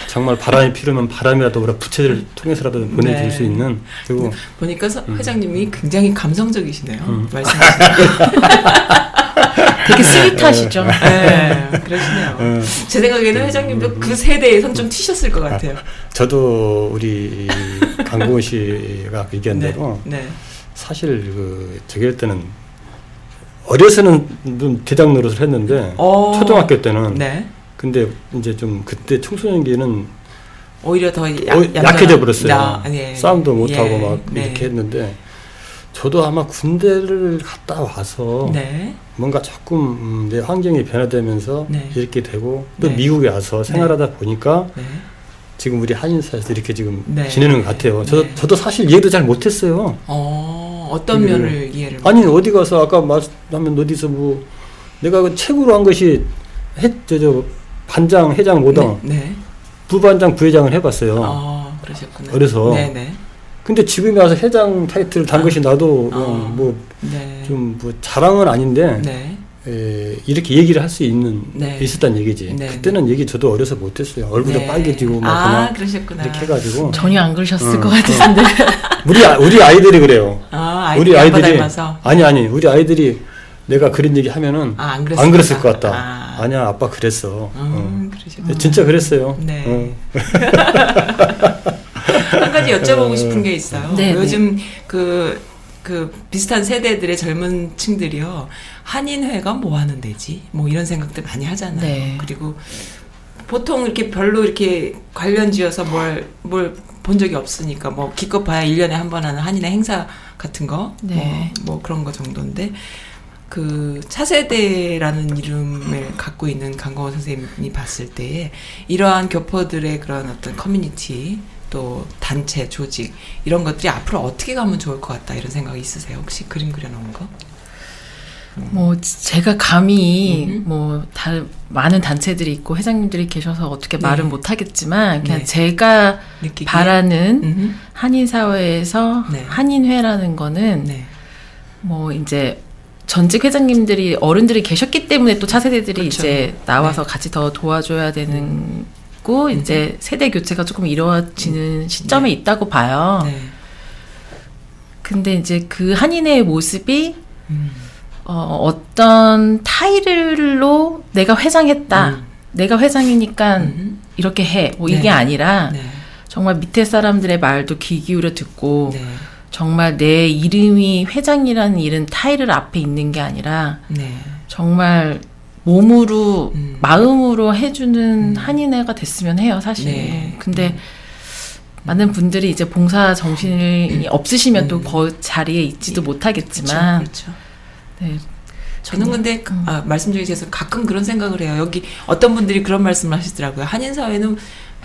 정말 바람이 필요하면 바람이라도 우리가 부채를 통해서라도 보내줄 네. 수 있는 그리고 보니까 서- 회장님이 굉장히 감성적이시네요. 음. 말씀하시는 게. [LAUGHS] 되게 스윗하시죠. 네, 그러시네요. 어, 제 생각에는 회장님도 그 세대에선 좀 튀셨을 것 같아요. 저도 우리 강고은 씨가 얘기한 네. 대로 네. 사실 그 저기 할 때는 어려서는 좀 대장 노릇을 했는데 어. 초등학교 때는 네. 근데 이제 좀 그때 청소년기는 오히려 더 어, 약, 약해져 버렸어요. 나- 예. 싸움도 못 하고 예. 막 네. 이렇게 했는데 저도 아마 군대를 갔다 와서 네. 뭔가 조금 음, 내 환경이 변화되면서 네. 이렇게 되고 또 네. 미국에 와서 생활하다 보니까 네. 지금 우리 한인사에서 이렇게 지금 네. 지내는 것 같아요. 저도 네. 저도 사실 이해도 잘 못했어요. 어, 어떤 이거를- 면을 이해를 못- 아니 어디 가서 아까 말하면 어디서 뭐 내가 그 책으로 한 것이 해 저 저 반장 회장 모당 네. 네. 부반장 부회장을 해봤어요. 어, 그러셨구나. 어려서. 근데 지금에 와서 회장 타이틀을 단 아. 것이 나도 아. 뭐 네. 좀뭐 자랑은 아닌데 네. 에, 이렇게 얘기를 할 수 있는 네. 있었단 얘기지. 네. 그때는 얘기 저도 어려서 못했어요. 얼굴도 네. 빨개지고 막 아, 그러셨구나. 이렇게 해가지고 전혀 안 그러셨을 어, 것 어. 같으신데. [LAUGHS] 우리 아, 우리 아이들이 그래요. 아, 아이, 우리 아이들이. 아니 아니 우리 아이들이 내가 그런 얘기 하면은 아, 안 안 그랬을, 것 같다. 아. 아. 니야 아빠 그랬어. 음, 어. 진짜 그랬어요. 네. [LAUGHS] [LAUGHS] 어. 한 가지 여쭤보고 싶은 게 있어요. 네, 요즘 그, 그 비슷한 세대들의 젊은 층들이요. 한인회가 뭐 하는 데지? 뭐 이런 생각들 많이 하잖아요. 네. 그리고 보통 이렇게 별로 이렇게 관련 지어서 뭘, 뭘 본 적이 없으니까 뭐 기껏 봐야 1년에 한 번 하는 한인회 행사 같은 거. 네. 뭐, 뭐 그런 거 정도인데. 그 차세대라는 이름을 갖고 있는 강건호 선생님이 봤을 때에 이러한 교포들의 그런 어떤 커뮤니티 또 단체 조직 이런 것들이 앞으로 어떻게 가면 좋을 것 같다 이런 생각이 있으세요? 혹시 그림 그려놓은 거? 뭐 제가 감히 음. 뭐 다, 많은 단체들이 있고 회장님들이 계셔서 어떻게 네. 말은 못 하겠지만 그냥 네. 제가 느끼기 바라는 음. 한인 사회에서 네. 한인회라는 거는 네. 뭐 이제 전직 회장님들이 어른들이 계셨기 때문에 또 차세대들이 그렇죠. 이제 나와서 같이 더 도와줘야 되는 고 이제 세대 교체가 조금 이루어지는 시점에 있다고 봐요. 네. 근데 이제 그 한인회의 모습이 음. 어, 어떤 타이틀로 내가 회장했다. 음. 내가 회장이니까 음. 이렇게 해. 뭐 네. 이게 아니라 네. 정말 밑에 사람들의 말도 귀 기울여 듣고 네. 정말 내 이름이 회장이라는 이런 타이틀 앞에 있는 게 아니라 네. 정말 몸으로 음. 마음으로 해주는 음. 한인회가 됐으면 해요 사실. 네. 근데 많은 분들이 이제 봉사 정신이 없으시면 또 음. 그 자리에 있지도 못하겠지만 그렇죠. 그렇죠. 네. 저는 근데 그- 음. 아, 말씀 중에 제가 가끔 그런 생각을 해요. 여기 어떤 분들이 그런 말씀을 하시더라고요. 한인 사회는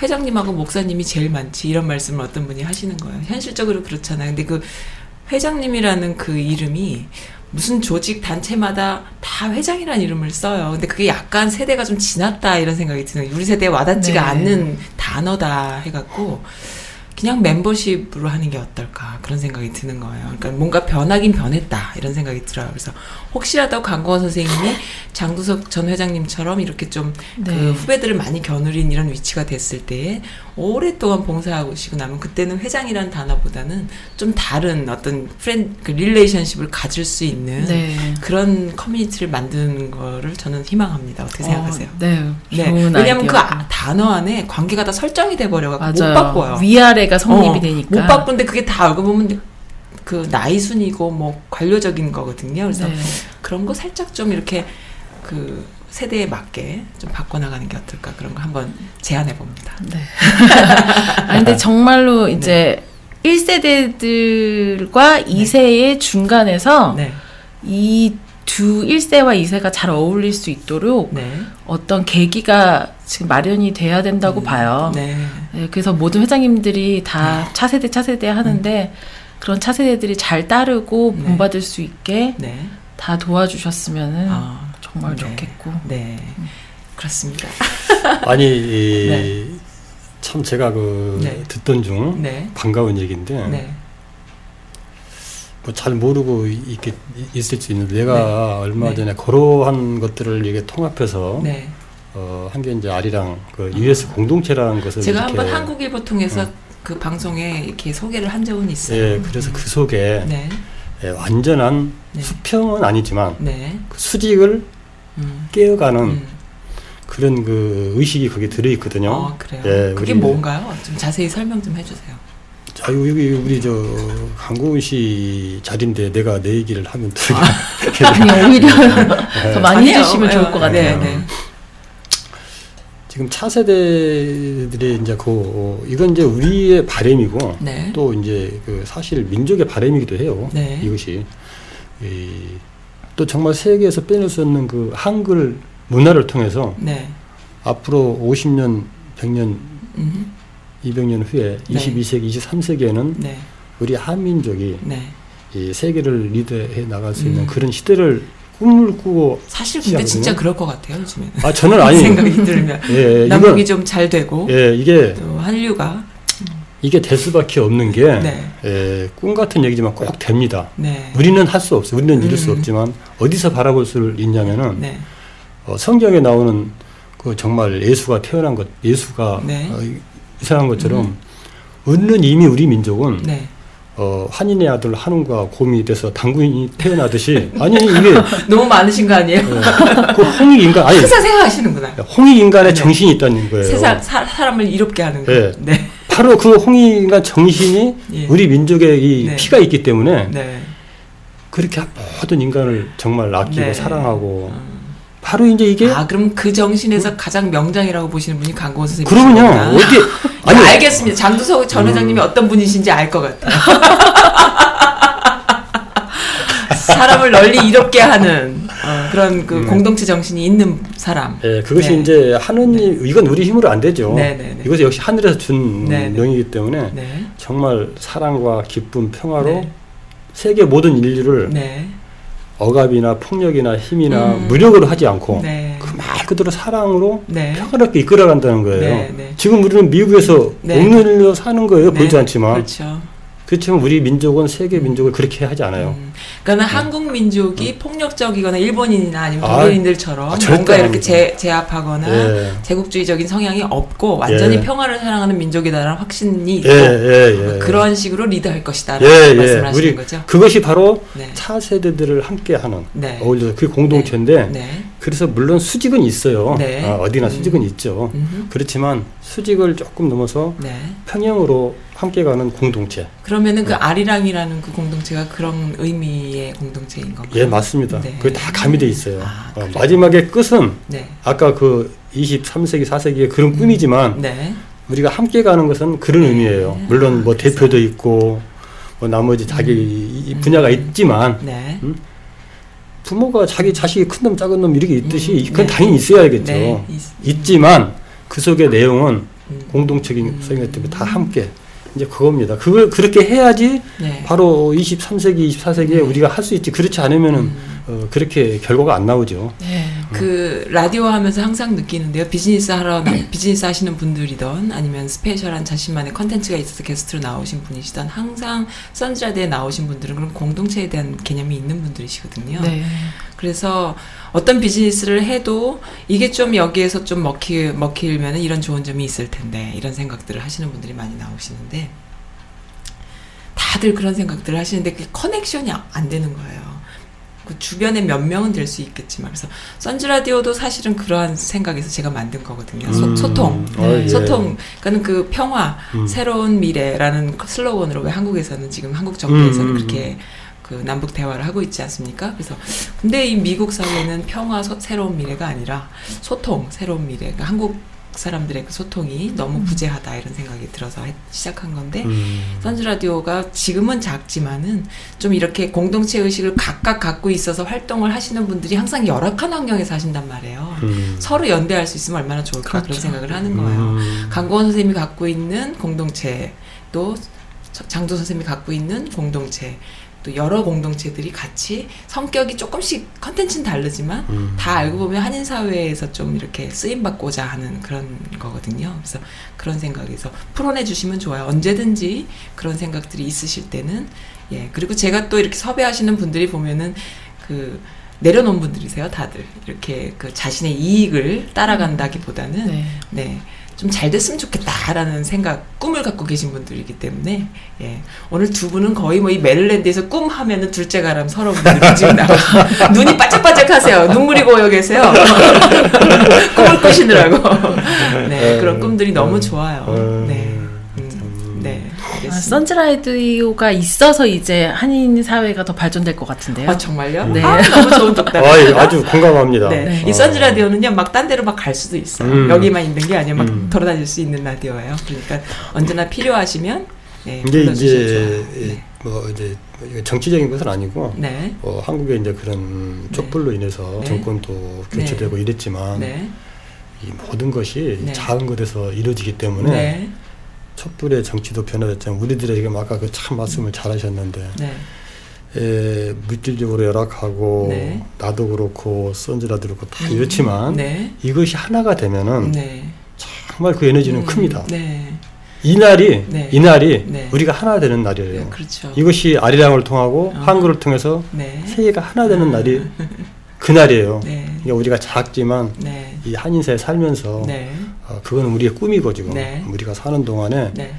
회장님하고 목사님이 제일 많지 이런 말씀을 어떤 분이 하시는 거예요. 현실적으로 그렇잖아요. 근데 그 회장님이라는 그 이름이 무슨 조직 단체마다 다 회장이라는 이름을 써요. 근데 그게 약간 세대가 좀 지났다 이런 생각이 드는 우리 세대에 와닿지가 네. 않는 단어다 해갖고 그냥 멤버십으로 하는 게 어떨까 그런 생각이 드는 거예요. 그러니까 뭔가 변하긴 변했다 이런 생각이 들어요. 그래서 혹시라도 강고원 선생님이 [LAUGHS] 장두석 전 회장님처럼 이렇게 좀그 네. 후배들을 많이 겨누린 이런 위치가 됐을 때에 오랫동안 봉사하고 시고 나면 그때는 회장이라는 단어보다는 좀 다른 어떤 friend 그 relationship을 가질 수 있는 네. 그런 커뮤니티를 만드는 거를 저는 희망합니다. 어떻게 생각하세요? 어, 네. 네. 왜냐하면 그. 아- 단어 안에 관계가 다 설정이 돼 버려가지고 못 맞아요. 바꿔요. 위아래가 성립이 어, 되니까. 못 바꾼데 그게 다 알고 보면 그 나이 순이고 뭐 관료적인 거거든요. 그래서 네. 그런 거 살짝 좀 이렇게 그 세대에 맞게 좀 바꿔나가는 게 어떨까 그런 거 한번 제안해 봅니다. 네. [LAUGHS] 아 근데 정말로 이제 1세대들과 2세의 중간에서 네, 이두 1세와 2세가 잘 어울릴 수 있도록 네, 어떤 계기가 지금 마련이 돼야 된다고 봐요. 네, 네, 그래서 모든 회장님들이 다 차세대 차세대 하는데 그런 차세대들이 잘 따르고 네. 본받을 수 있게 네. 다 도와주셨으면은 아, 정말 네. 좋겠고. 네, 그렇습니다. [LAUGHS] 아니 이, 네. 참 제가 그 네. 듣던 중 네, 반가운 얘기인데 네, 뭐잘 모르고 이렇게 있을 수 있는데 내가 네. 얼마 네. 전에 거로한 것들을 이게 통합해서 네. 어, 한 게 이제 아리랑 그 US 공동체라는 것을 제가 이렇게 한번 한국일보 통해서 어. 그 방송에 이렇게 소개를 한 적은 있어요. 예, 그래서 그 속에 네, 예, 완전한 네. 수평은 아니지만 네, 그 수직을 음, 깨어가는 음. 그런 그 의식이 거기에 들어 있거든요. 어, 그래요. 예, 그게 뭔가요? 좀 자세히 설명 좀 해주세요. 자, 여기 우리 저 강고은 씨 자리인데 내가 내 얘기를 하면 또 이게 아니 오히려 예. 더 많이 아니에요. 해주시면 좋을 것 네, 같아요. 네. 지금 차세대들의 이제 그 어, 이건 이제 우리의 바램이고 네. 또 이제 그 사실 민족의 바램이기도 해요. 네. 이것이 이, 또 정말 세계에서 빼낼 수 없는 그 한글 문화를 통해서 네. 앞으로 50년, 100년, 음, 200년 후에 네. 22세기, 23세기에는 네. 우리 한민족이 네. 이 세계를 리드해 나갈 수 있는 음. 그런 시대를 꿈을 꾸고 사실 근데 진짜 시작이거든요. 그럴 것 같아요 요즘에는. 아 저는 아니 [LAUGHS] 생각이 들면 예, 남북이 이건 좀잘 되고 예, 이게 또 한류가 이게 될 수밖에 없는 게 네. 예, 꿈 같은 얘기지만 꼭 됩니다. 네. 우리는 할 수 없어. 우리는 이룰 수 음. 없지만 어디서 바라볼 수 있냐면은 네. 어, 성경에 나오는 그 정말 예수가 태어난 것, 예수가 네. 어, 이상한 것처럼 은는 이미 우리 민족은 네. 어, 한인의 아들 한웅과 곰이 돼서 당군이 태어나듯이 [LAUGHS] 아니 이게 [LAUGHS] 너무 많으신 거 아니에요? 예, 그 홍익 인간 아니 항상 생각하시는구나. 홍익 인간의 네. 정신이 있다는 거예요. 세상 사, 사람을 이롭게 하는 거. 네. 네. 바로 그 홍익 인간 정신이 예. 우리 민족의 이 네. 피가 있기 때문에 네. 그렇게 모든 인간을 정말 아끼고 네. 사랑하고 음. 바로 이제 이게 아 그럼 그 정신에서 가장 명장이라고 보시는 분이 강고은 선생님. 그러면요 어디 [LAUGHS] 아니 아니 알겠습니다. 장두석 전 음. 회장님이 어떤 분이신지 알 것 같아요. [LAUGHS] 사람을 널리 이롭게 하는 어, 그런 그 음. 공동체 정신이 있는 사람. 예, 그것이 네. 이제 하느님 이건 우리 힘으로 안 되죠. 네, 네, 네. 이것이 역시 하늘에서 준 네, 네. 명이기 때문에 네. 정말 사랑과 기쁨, 평화로 네. 세계 모든 인류를 네. 억압이나 폭력이나 힘이나 음. 무력으로 하지 않고 네. 그말 그대로 사랑으로 네. 평화롭게 이끌어간다는 거예요. 네, 네. 지금 우리는 미국에서 네. 옥눈일로 사는 거예요. 네. 보이지 않지만 그렇죠. 그렇지만 우리 민족은 세계 민족을 그렇게 하지 않아요. 음. 그러니까 한국 민족이 폭력적이거나 일본인이나 아니면 아, 독일인들처럼 아, 뭔가 안 이렇게. 제, 제압하거나 예. 제국주의적인 성향이 없고 완전히 예. 평화를 사랑하는 민족이다라는 확신이 있고 예, 예, 예. 그런 식으로 리드할 것이다라고 예, 말씀을 예. 하시는 거죠. 그것이 바로 네. 차세대들을 함께하는 네. 어울려서 그 공동체인데 네. 그래서 물론 수직은 있어요. 네. 아, 어디나 음. 수직은 있죠. 음흠. 그렇지만 수직을 조금 넘어서 네. 평형으로 함께 가는 공동체. 그러면은 네. 그 아리랑이라는 그 공동체가 그런 의미의 공동체인 건가요? 예, 맞습니다. 네. 그게 다 가미돼 있어요. 아, 어? 마지막의 끝은 네. 아까 그 23세기, 4세기의 그런 꿈이지만 네. 우리가 함께 가는 것은 그런 네. 의미예요. 물론 뭐 아, 그래서. 대표도 있고 뭐 나머지 자기 이- 이 분야가 음. 있지만 네. 음? 부모가 자기 자식이 큰 놈 작은 놈 이렇게 있듯이 음, 그건 네. 당연히 있어야겠죠. 네. 있- 있지만 그 속의 내용은 음. 공동적인 음. 성이기 때문에 다 함께 이제 그겁니다. 그걸 그렇게 해야지 네. 바로 23세기, 24세기에 네. 우리가 할 수 있지. 그렇지 않으면은 음. 어, 그렇게 결과가 안 나오죠. 네. 그 라디오 하면서 항상 느끼는데요. 비즈니스 하러 나- [CLEARS THROAT] 비즈니스 하시는 분들이던 아니면 special한 자신만의 컨텐츠가 있어서 게스트로 나오신 분이시던 항상 선즈라디에 나오신 분들은 그런 공동체에 대한 개념이 있는 분들이시거든요. 네. 그래서 어떤 비즈니스를 해도 이게 좀 여기에서 좀 먹히, 먹히면 이런 좋은 점이 있을 텐데 이런 생각들을 하시는 분들이 많이 나오시는데 다들 그런 생각들을 하시는데 그게 커넥션이 아- 안 되는 거예요. 그 주변에 몇 명은 될 수 있겠지만 그래서 선즈라디오도 사실은 그러한 생각에서 제가 만든 거거든요. 소, 음. 소통. 어, 예. 소통. 그러니까 그 평화, 음. 새로운 미래라는 슬로건으로 왜 한국에서는 지금 한국 정부에서는 음, 음, 그렇게 그 남북 대화를 하고 있지 않습니까? 그래서 근데 이 미국 사회는 평화 소- 새로운 미래가 아니라 소통 새로운 미래. 그러니까 한국 사람들의 그 소통이 너무 부재하다 이런 생각이 들어서 해- 시작한 건데 음. 선즈 라디오가 지금은 작지만은 좀 이렇게 공동체 의식을 각각 갖고 있어서 활동을 하시는 분들이 항상 열악한 환경에서 하신단 말이에요. 음. 서로 연대할 수 있으면 얼마나 좋을까 그런 그렇죠. 생각을 하는 거예요. 음. 강고원 선생님이 갖고 있는 공동체 또 장도 선생님이 갖고 있는 공동체 또 여러 공동체들이 같이 성격이 조금씩 컨텐츠는 다르지만 음. 다 알고 보면 한인 사회에서 좀 이렇게 쓰임 받고자 하는 그런 거거든요. 그래서 그런 생각에서 풀어내 주시면 좋아요. 언제든지 그런 생각들이 있으실 때는 예 그리고 제가 또 이렇게 섭외하시는 분들이 보면은 그 내려놓은 분들이세요, 다들 이렇게 그 자신의 이익을 따라간다기보다는 네. 네. 좀 잘 됐으면 좋겠다라는 생각, 꿈을 갖고 계신 분들이기 때문에, 예. 오늘 두 분은 거의 뭐 이 메릴랜드에서 꿈 하면은 둘째 가람 서로 분들이 지금 나가 [LAUGHS] 눈이 바짝바짝 하세요. 눈물이 고여 계세요. [LAUGHS] 꿈을 꾸시느라고. 네. 그런 꿈들이 너무 좋아요. 선즈라디오가 있어서 이제 한인 사회가 더 발전될 것 같은데요. 아, 정말요? 네. 아, 너무 좋은. 아이, 아주 공감합니다. 네. 네. 이 선즈 라디오는요, 막 딴 데로 막 갈 수도 있어요. 음. 여기만 있는 게 아니라 막 음. 돌아다닐 수 있는 라디오예요. 그러니까 언제나 필요하시면, 네. 이게 불러주시면 이제 좋아요. 네. 뭐 이제 정치적인 것은 아니고 네. 어, 한국에 이제 그런 촛불로 인해서 네. 정권도 교체되고 이랬지만 네. 이 모든 것이 네. 작은 것에서 이루어지기 때문에 네. 촛불의 정치도 변화됐지만 우리들에게 아까 그 참 말씀을 잘하셨는데 네. 에, 물질적으로 열악하고 네. 나도 그렇고 선즈라도 그렇고 다 이렇지만 네. 이것이 하나가 되면은 네. 정말 그 에너지는 음, 큽니다. 네. 이날이 네. 이날이 네. 우리가 하나 되는 날이에요. 네. 그렇죠. 이것이 아리랑을 통하고 어. 한글을 통해서 네. 세계가 하나 되는 날이 [LAUGHS] 그 날이에요. 네. 그러니까 우리가 작지만 네. 이 한인사에 살면서 네. 어, 그건 우리의 꿈이고 지금 네. 우리가 사는 동안에 네.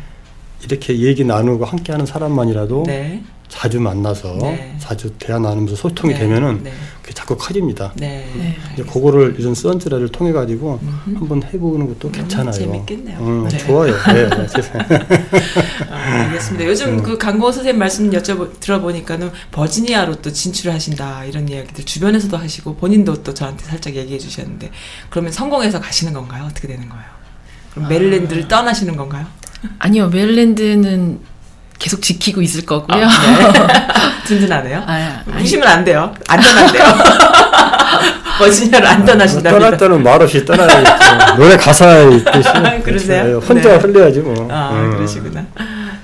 이렇게 얘기 나누고 함께하는 사람만이라도 네. 자주 만나서 네. 자주 대화 나누면서 소통이 네. 되면은 네. 그게 자꾸 커집니다. 네. 네. 이제 그거를 이런 선즈라를 통해 가지고 음흠. 한번 해보는 것도 괜찮아요. 재밌겠네요. 음, 네. 좋아요. 네, 네, [LAUGHS] 세상에. 아, 알겠습니다. 요즘 음. 그 강고 선생님 말씀 여쭤보 들어보니까는 버지니아로 또 진출하신다 이런 이야기들 주변에서도 하시고 본인도 또 저한테 살짝 얘기해 주셨는데 그러면 성공해서 가시는 건가요? 어떻게 되는 거예요? 그럼 메릴랜드를 떠나시는 건가요? 아니요, 메릴랜드는 계속 지키고 있을 거고요. 아, 네. [LAUGHS] 든든하네요. 아, 무시면 안 돼요. 안 떠난대요. 버지니아를 안 떠나신답니다. 떠날 때는 말없이 떠나야겠죠. 노래 가사에 있듯이. [LAUGHS] 그러세요? 그렇죠. 혼자 네. 흘려야지 뭐. 아 음. 그러시구나.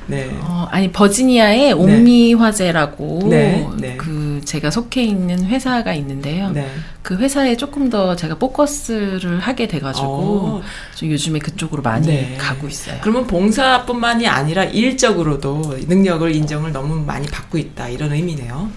네. 어, 아니 버지니아에 옴니 화재라고 네, 네. 그 제가 속해 있는 회사가 있는데요. 네. 그 회사에 조금 더 제가 포커스를 하게 돼가지고 어, 좀 요즘에 그쪽으로 많이 네. 가고 있어요. 그러면 봉사뿐만이 아니라 일적으로도 능력을 인정을 너무 많이 받고 있다 이런 의미네요.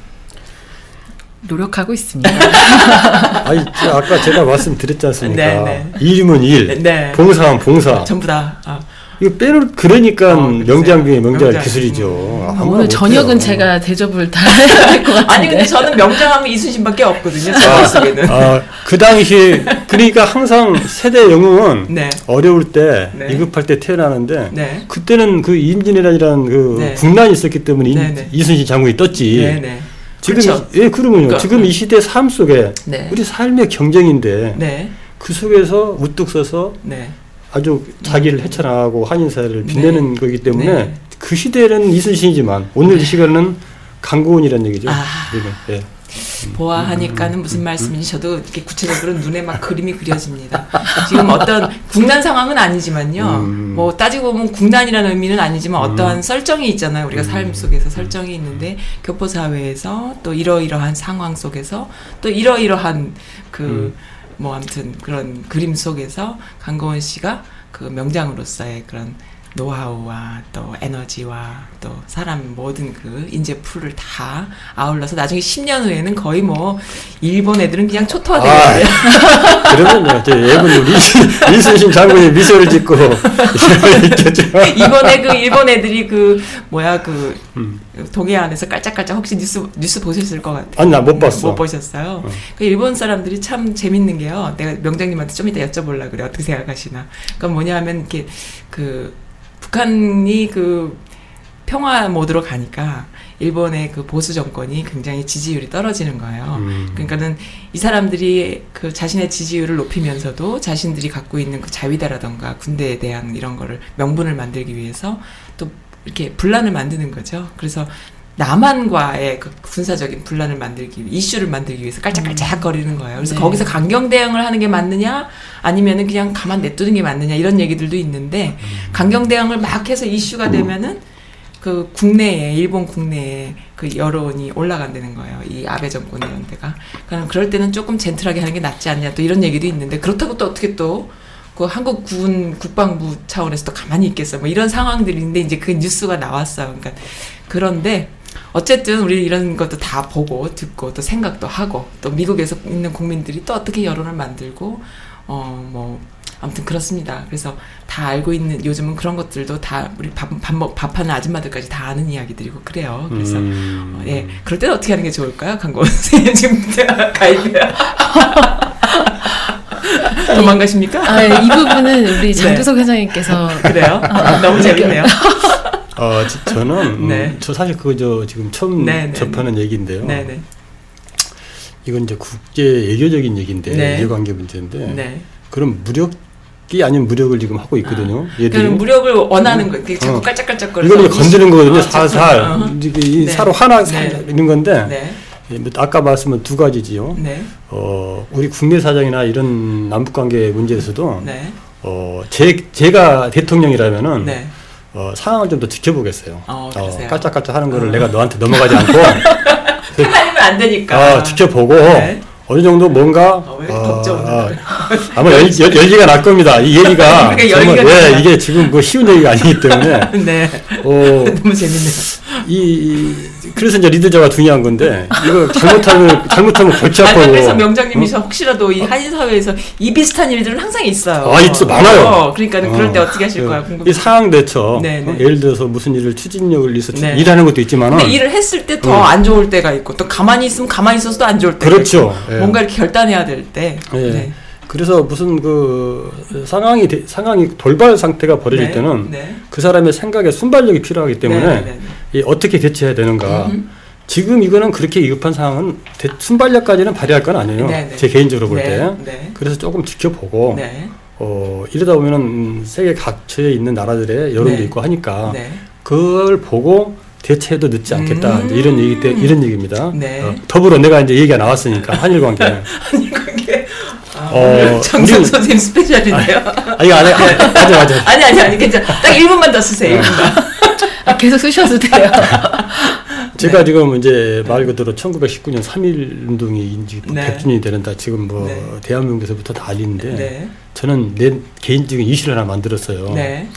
노력하고 있습니다. [LAUGHS] 아니, 저 아까 제가 말씀드렸지 않습니까? 네, 네. 일이면 일, 네. 봉사하면 봉사. 전부 다. 아, 이거 빼놓, 그러니까 어, 그러세요. 명장 중에 명장 명장. 기술이죠. 음. 아무나 오늘. 저녁은 제가 대접을 다 [LAUGHS] 해야 될 것 같은데. 아니 근데 저는 명장하면 이순신밖에 없거든요. 제 머릿속에는. 아, 그 당시, 그러니까 항상 세대 영웅은 [LAUGHS] 네. 어려울 때, 네. 위급할 때 태어나는데, 네. 그때는 그 임진왜란이라는 그 네. 국난이 있었기 때문에 이- 네, 네. 이순신 장군이 떴지. 네, 네. 지금 그렇죠. 예 그러면요. 그러니까, 지금 음. 이 시대 삶 속에 네. 우리 삶의 경쟁인데 네. 그 속에서 우뚝 서서 네. 아주 자기를 헤쳐나가고 한인 사회를 빛내는 거기 때문에 네. 그 시대는 이순신이지만 오늘 이 시간은 강고원이라는 얘기죠. 아. 예. 보아하니까는 무슨 말씀인지 저도 이렇게 구체적으로 눈에 막 [LAUGHS] 그림이 그려집니다. 지금 어떤 국난 상황은 아니지만요. 음. 뭐 따지고 보면 국난이라는 의미는 아니지만 음. 어떠한 설정이 있잖아요. 우리가 삶 속에서 설정이 있는데 교포 사회에서 또 이러이러한 상황 속에서 또 이러이러한 그 음. 뭐 아무튼 그런 그림 속에서 강고원 씨가 그 명장으로서의 그런 노하우와 또 에너지와 또 사람 모든 그 인재 풀을 다 아울러서 나중에 10년 후에는 거의 뭐 일본 애들은 그냥 초토화 되거든요. 아, 그러면요. 저 예분 이순- 이순신 장군이 미소를 짓고. [LAUGHS] 이번에 그 일본 애들이 그 뭐야 그 음. 동해안에서 깔짝깔짝 혹시 뉴스 뉴스 보셨을 것 같아요. 아니, 나 못 봤어. 못 보셨어요. 어. 그 일본 사람들이 참 재밌는 게요. 내가 명장님한테 좀 이따 여쭤보려 그래. 어떻게 생각하시나. 그러니까 뭐냐면 이렇게 그 북한이 그 평화 모드로 가니까 일본의 그 보수 정권이 굉장히 지지율이 떨어지는 거예요. 음. 그러니까는 이 사람들이 그 자신의 지지율을 높이면서도 자신들이 갖고 있는 그 자위대라던가 군대에 대한 이런 거를 명분을 만들기 위해서 또 이렇게 분란을 만드는 거죠. 그래서 남한과의 그 군사적인 분란을 만들기 위- 이슈를 만들기 위해서 깔짝깔짝 거리는 거예요. 그래서 네. 거기서 강경 대응을 하는 게 맞느냐 아니면은 그냥 가만 냅두는 게 맞느냐 이런 얘기들도 있는데 강경 대응을 막 해서 이슈가 되면은 그 국내에 일본 국내에 그 여론이 올라간다는 거예요. 이 아베 정권 이런 데가. 그럼 그럴 때는 조금 젠틀하게 하는 게 낫지 않냐 또 이런 얘기도 있는데 그렇다고 또 어떻게 또그 한국 군 국방부 차원에서 또 가만히 있겠어. 뭐 이런 상황들인데 이제 그 뉴스가 나왔어요. 그러니까 그런데 어쨌든 우리 이런 것도 다 보고 듣고 또 생각도 하고 또 미국에서 있는 국민들이 또 어떻게 여론을 만들고 어 뭐 아무튼 그렇습니다. 그래서 다 알고 있는 요즘은 그런 것들도 다 우리 밥, 밥, 먹- 밥하는 아줌마들까지 다 아는 이야기들이고 그래요. 그래서 음. 어, 예 그럴 때는 어떻게 하는 게 좋을까요? 강고 [LAUGHS] 선생님 지금 [LAUGHS] 가입이야. [LAUGHS] 도망가십니까? 아, 이 부분은 우리 장교석 회장님께서 그래요? 너무 재밌네요. 어, 지- 저는 음, 네. 저 사실 그거 저 지금 처음 네, 네, 접하는 얘기인데요. 네네. 이건 이제 국제 외교적인 얘기인데 네. 이해관계 문제인데 네. 그럼 무력 이 아닌 무력을 지금 하고 있거든요. 얘들이. 그러니까 무력을 원하는 거, 이렇게 자꾸 어. 깔짝깔짝거리서 이걸 이제 건드는 거거든요. 어, 살살 어. 이게 이 네. 서로 하나 네. 살 있는 건데 네, 예, 뭐 아까 말씀은 두 가지지요. 네, 어, 우리 국내 사정이나 이런 남북 관계 문제에서도 네, 어, 제 제가 대통령이라면은 네. 어, 상황을 좀 더 지켜보겠어요. 어, 그러세요? 깔짝깔짝 하는 거를 어. 내가 너한테 넘어가지 않고 [LAUGHS] 헷갈리면 안 되니까. 어, 지켜보고 네. 어느 정도 뭔가 어, 왜 덥죠, 오늘? 아마 열, 열, 열기가 날 겁니다. 이 얘기가 [LAUGHS] 그러니까 정말 예, 나요. 이게 지금 그 쉬운 얘기가 아니기 때문에 [LAUGHS] 네. 어, 너무 재밌네요. 이, 이 그래서 이제 리더자가 중요한 건데 이거 잘못하면 잘못하면 골치 아니, 아파고 그래서 명장님이 혹시라도 이 한인 사회에서 이 비슷한 일들은 항상 있어요. 아, 있어, 많아요. 어, 그러니까 는 그럴 때 어, 어떻게 하실 그, 거야 궁금해. 이 상황 대처 네, 네. 어, 예를 들어서 무슨 일을 추진력을 위해서 추- 네. 일하는 것도 있지만은 근데 일을 했을 때더 음. 안 좋을 때가 있고 또 가만히 있으면 가만히 있어서도 안 좋을 때가 그렇죠. 예. 뭔가 이렇게 결단해야 될 때. 예. 네. 그래서 무슨 그 상황이 대- 상황이 돌발 상태가 벌어질 네, 때는 네. 그 사람의 생각에 순발력이 필요하기 때문에 네, 네, 네. 이 어떻게 대처해야 되는가. 음. 지금 이거는 그렇게 위급한 상황은 대- 순발력까지는 발휘할 건 아니에요. 네, 네. 제 개인적으로 볼 네, 때. 네. 그래서 조금 지켜보고 네. 어, 이러다 보면은 음, 세계 각처에 있는 나라들의 여론도 네. 있고 하니까 네. 그걸 보고 대체해도 늦지 않겠다. 음. 이런 얘기 때 이런 얘기입니다. 네. 어, 더불어 내가 이제 얘기가 나왔으니까 [LAUGHS] 한일 관계. 그게 아, 어, [LAUGHS] 정선 우리- 선생님 스페셜인데요. 아 이거 아니 맞아 맞아. [LAUGHS] 아니 아니 아니 괜찮아. 딱 1분만 더 쓰세요. 1분만. 아, 계속 쓰셔도 돼요. [LAUGHS] 제가 지금 이제 말 그대로 1919년 3.1 운동이 이제 네. 100주년이 되는다 지금 뭐 네. 대한민국에서부터 다 알리는데 네. 저는 내 개인적인 이슈를 하나 만들었어요. 네.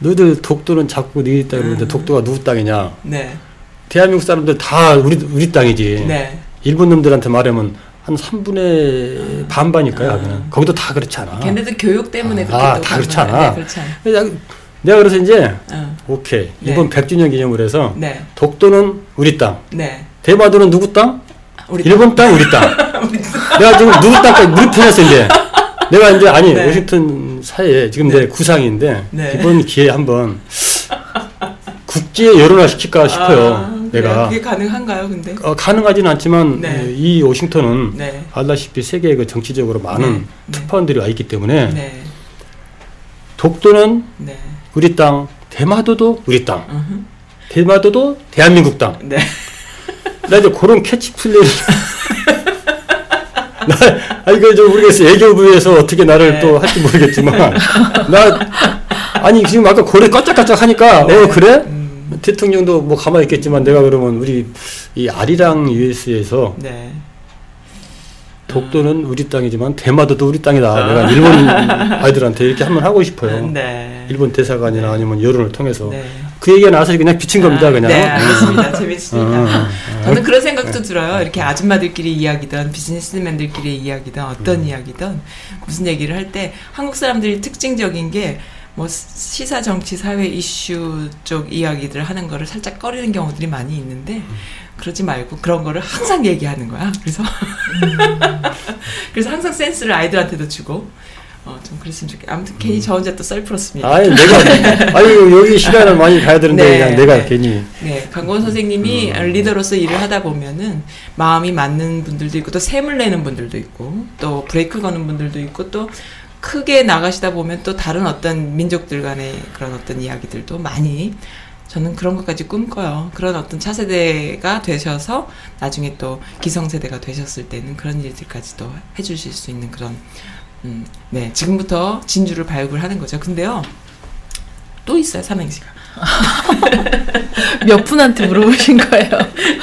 너희들 독도는 자꾸 너희 땅 그러는데 음. 독도가 누구 땅이냐? 네. 대한민국 사람들 다 우리 우리 땅이지. 네. 일본 놈들한테 말하면 한 3분의 반반일까요? 하면 거기도 다 그렇지 않아. 걔네들 교육 때문에 아, 그렇게 아, 또다 그렇지. 않아. 네, 그렇지 않아. 내가, 그래서 이제 어. 오케이 네. 이번 100주년 기념을 해서 네. 독도는 우리 땅, 네. 대마도는 누구 땅? 우리 일본 땅, [LAUGHS] 우리 땅. 내가 지금 누구 땅까지 무릎 펴놨어 이제. 내가 이제 아니 네. 워싱턴 사이에 지금 네. 내 구상인데 네. 이번 기회에 한번 국제 여론화 시킬까 싶어요. 아? 내가 그게 가능한가요, 근데? 어, 가능하지는 않지만 네. 에, 이 워싱턴은 네. 알다시피 세계에 그 정치적으로 많은 네. 네. 특파원들이 와 있기 때문에 네. 독도는 네. 우리 땅, 대마도도 우리 땅, 음흠. 대마도도 대한민국 땅. 네. [LAUGHS] 나 이제 그런 캐치플레이를 [LAUGHS] 나, 아, 이거 좀 모르겠어. 애교부에서 어떻게 나를 네. 또 할지 모르겠지만, 나, 아니, 지금 아까 고래 깔짝깔짝 하니까, 네. 어, 그래? 음. 대통령도 뭐 가만히 있겠지만, 내가 그러면 우리, 이 아리랑 US에서 네. 독도는 우리 땅이지만, 대마도도 우리 땅이다. 내가 일본 아이들한테 이렇게 한번 하고 싶어요. 네. 일본 대사관이나 아니면 여론을 통해서. 네. 그 얘기가 나와서 그냥 비친 겁니다, 아, 그냥. 네, 알겠습니다. 재밌습니다. 어, 어, 어. 저는 그런 생각도 들어요. 이렇게 아줌마들끼리 이야기든 비즈니스맨들끼리 이야기든 어떤 음. 이야기든 무슨 얘기를 할 때 한국 사람들이 특징적인 게 뭐 시사 정치 사회 이슈 쪽 이야기들 하는 거를 살짝 꺼리는 경우들이 많이 있는데 음. 그러지 말고 그런 거를 항상 얘기하는 거야. 그래서 [LAUGHS] 그래서 항상 센스를 아이들한테도 주고 어, 좀 그랬으면 좋겠. 아무튼 괜히 저 혼자 또 썰 풀었습니다. 아니 내가 [LAUGHS] 아유 여기 시간을 많이 가야 되는데 네, 그냥 내가 네. 괜히 네, 강건 선생님이 리더로서 일을 하다 보면은 마음이 맞는 분들도 있고 또 샘을 내는 분들도 있고 또 브레이크 거는 분들도 있고 또 크게 나가시다 보면 또 다른 어떤 민족들 간의 그런 어떤 이야기들도 많이 저는 그런 것까지 꿈꿔요. 그런 어떤 차세대가 되셔서 나중에 또 기성세대가 되셨을 때는 그런 일들까지도 해주실 수 있는 그런 음, 네 지금부터 진주를 발굴하는 거죠. 근데요 또 있어요 삼행시가. [LAUGHS] 몇 분한테 물어보신 거예요?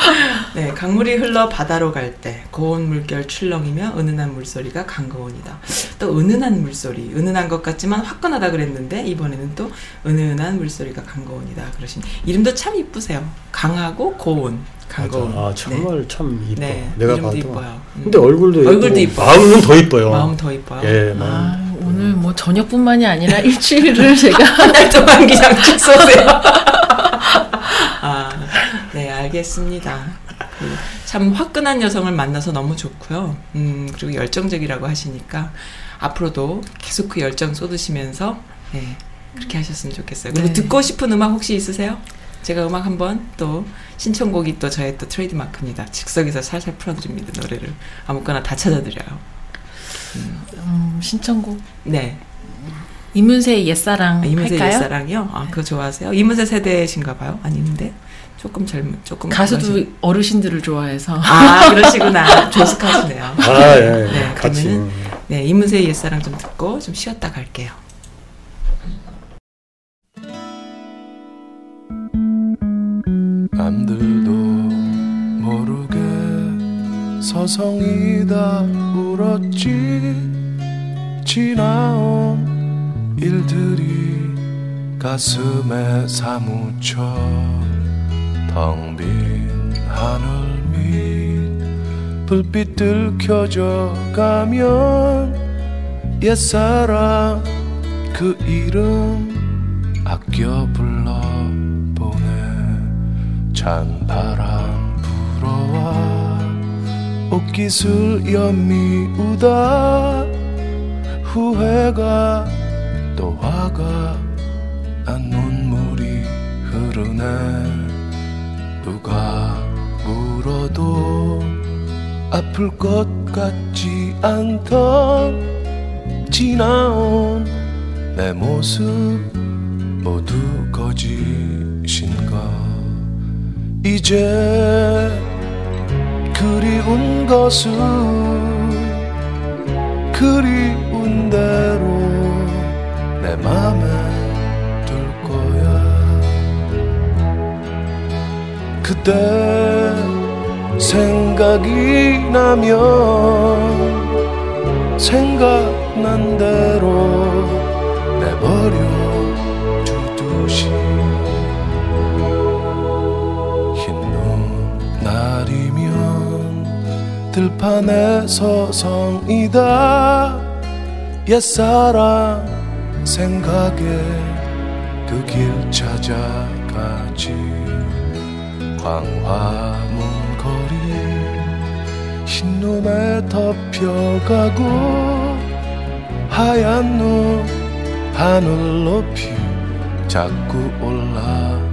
[LAUGHS] 네, 강물이 흘러 바다로 갈 때 고운 물결 출렁이며 은은한 물소리가 강거원이다. 또 은은한 물소리, 은은한 것 같지만 화끈하다 그랬는데 이번에는 또 은은한 물소리가 강거원이다 그러신 이름도 참 이쁘세요. 강하고 고운 강거원. 아 정말 참 이뻐. 네, 내가 봐도. 이뻐요. 음. 근데 얼굴도 얼굴도 이뻐요. 마음은 더 이뻐요. 마음 더 이뻐요. 예, 마음. 아, 오늘 뭐 저녁뿐만이 아니라 일주일을 제가 [LAUGHS] 한 달 동안 쭉 쏘세요. [LAUGHS] 아, 네, 알겠습니다. 그, 참 화끈한 여성을 만나서 너무 좋고요. 음, 그리고 열정적이라고 하시니까 앞으로도 계속 그 열정 쏟으시면서 네, 그렇게 하셨으면 좋겠어요. 그리고 네. 듣고 싶은 음악 혹시 있으세요? 제가 음악 한번 또 신청곡이 또 저의 또 트레이드마크입니다. 즉석에서 살살 풀어드립니다. 노래를 아무거나 다 찾아드려요. 음, 신청곡 네, 이문세의 옛사랑 아, 이문세 할까요? 옛사랑이요? 아, 그거 좋아하세요? 이문세 세대신가 봐요? 아닌데? 조금 젊은, 조금. 가수도 그러신- 어르신들을 좋아해서 아, 그러시구나. [LAUGHS] 조숙하시네요. 아, 예, 예. 네, 같이. 그러면은 네, 이문세 옛사랑 좀 듣고 좀 쉬었다 갈게요. 남들도 모르게 서성이다 울었지 지나온 일들이 가슴에 사무쳐 텅 빈 하늘 밑 불빛들 켜져 가면 옛사랑 그 이름 아껴 불러보네 찬 바람 불어와 옷깃을 연미우다 후회가 또 화가 난 눈물이 흐르네. 누가 물어도 아플 것 같지 않던 지나온 내 모습 모두 거짓인가? 이제 그리운 것은 그리 운 대로 내 맘에 둘 거야. 그때 생각이 나면 생각난 대로 내버려 두듯이 흰눈 날이면 들판에 서성이다 옛사랑 생각에 그 길 찾아가지. 광화문 거리 흰눈에 덮여가고 하얀 눈 하늘 높이 자꾸 올라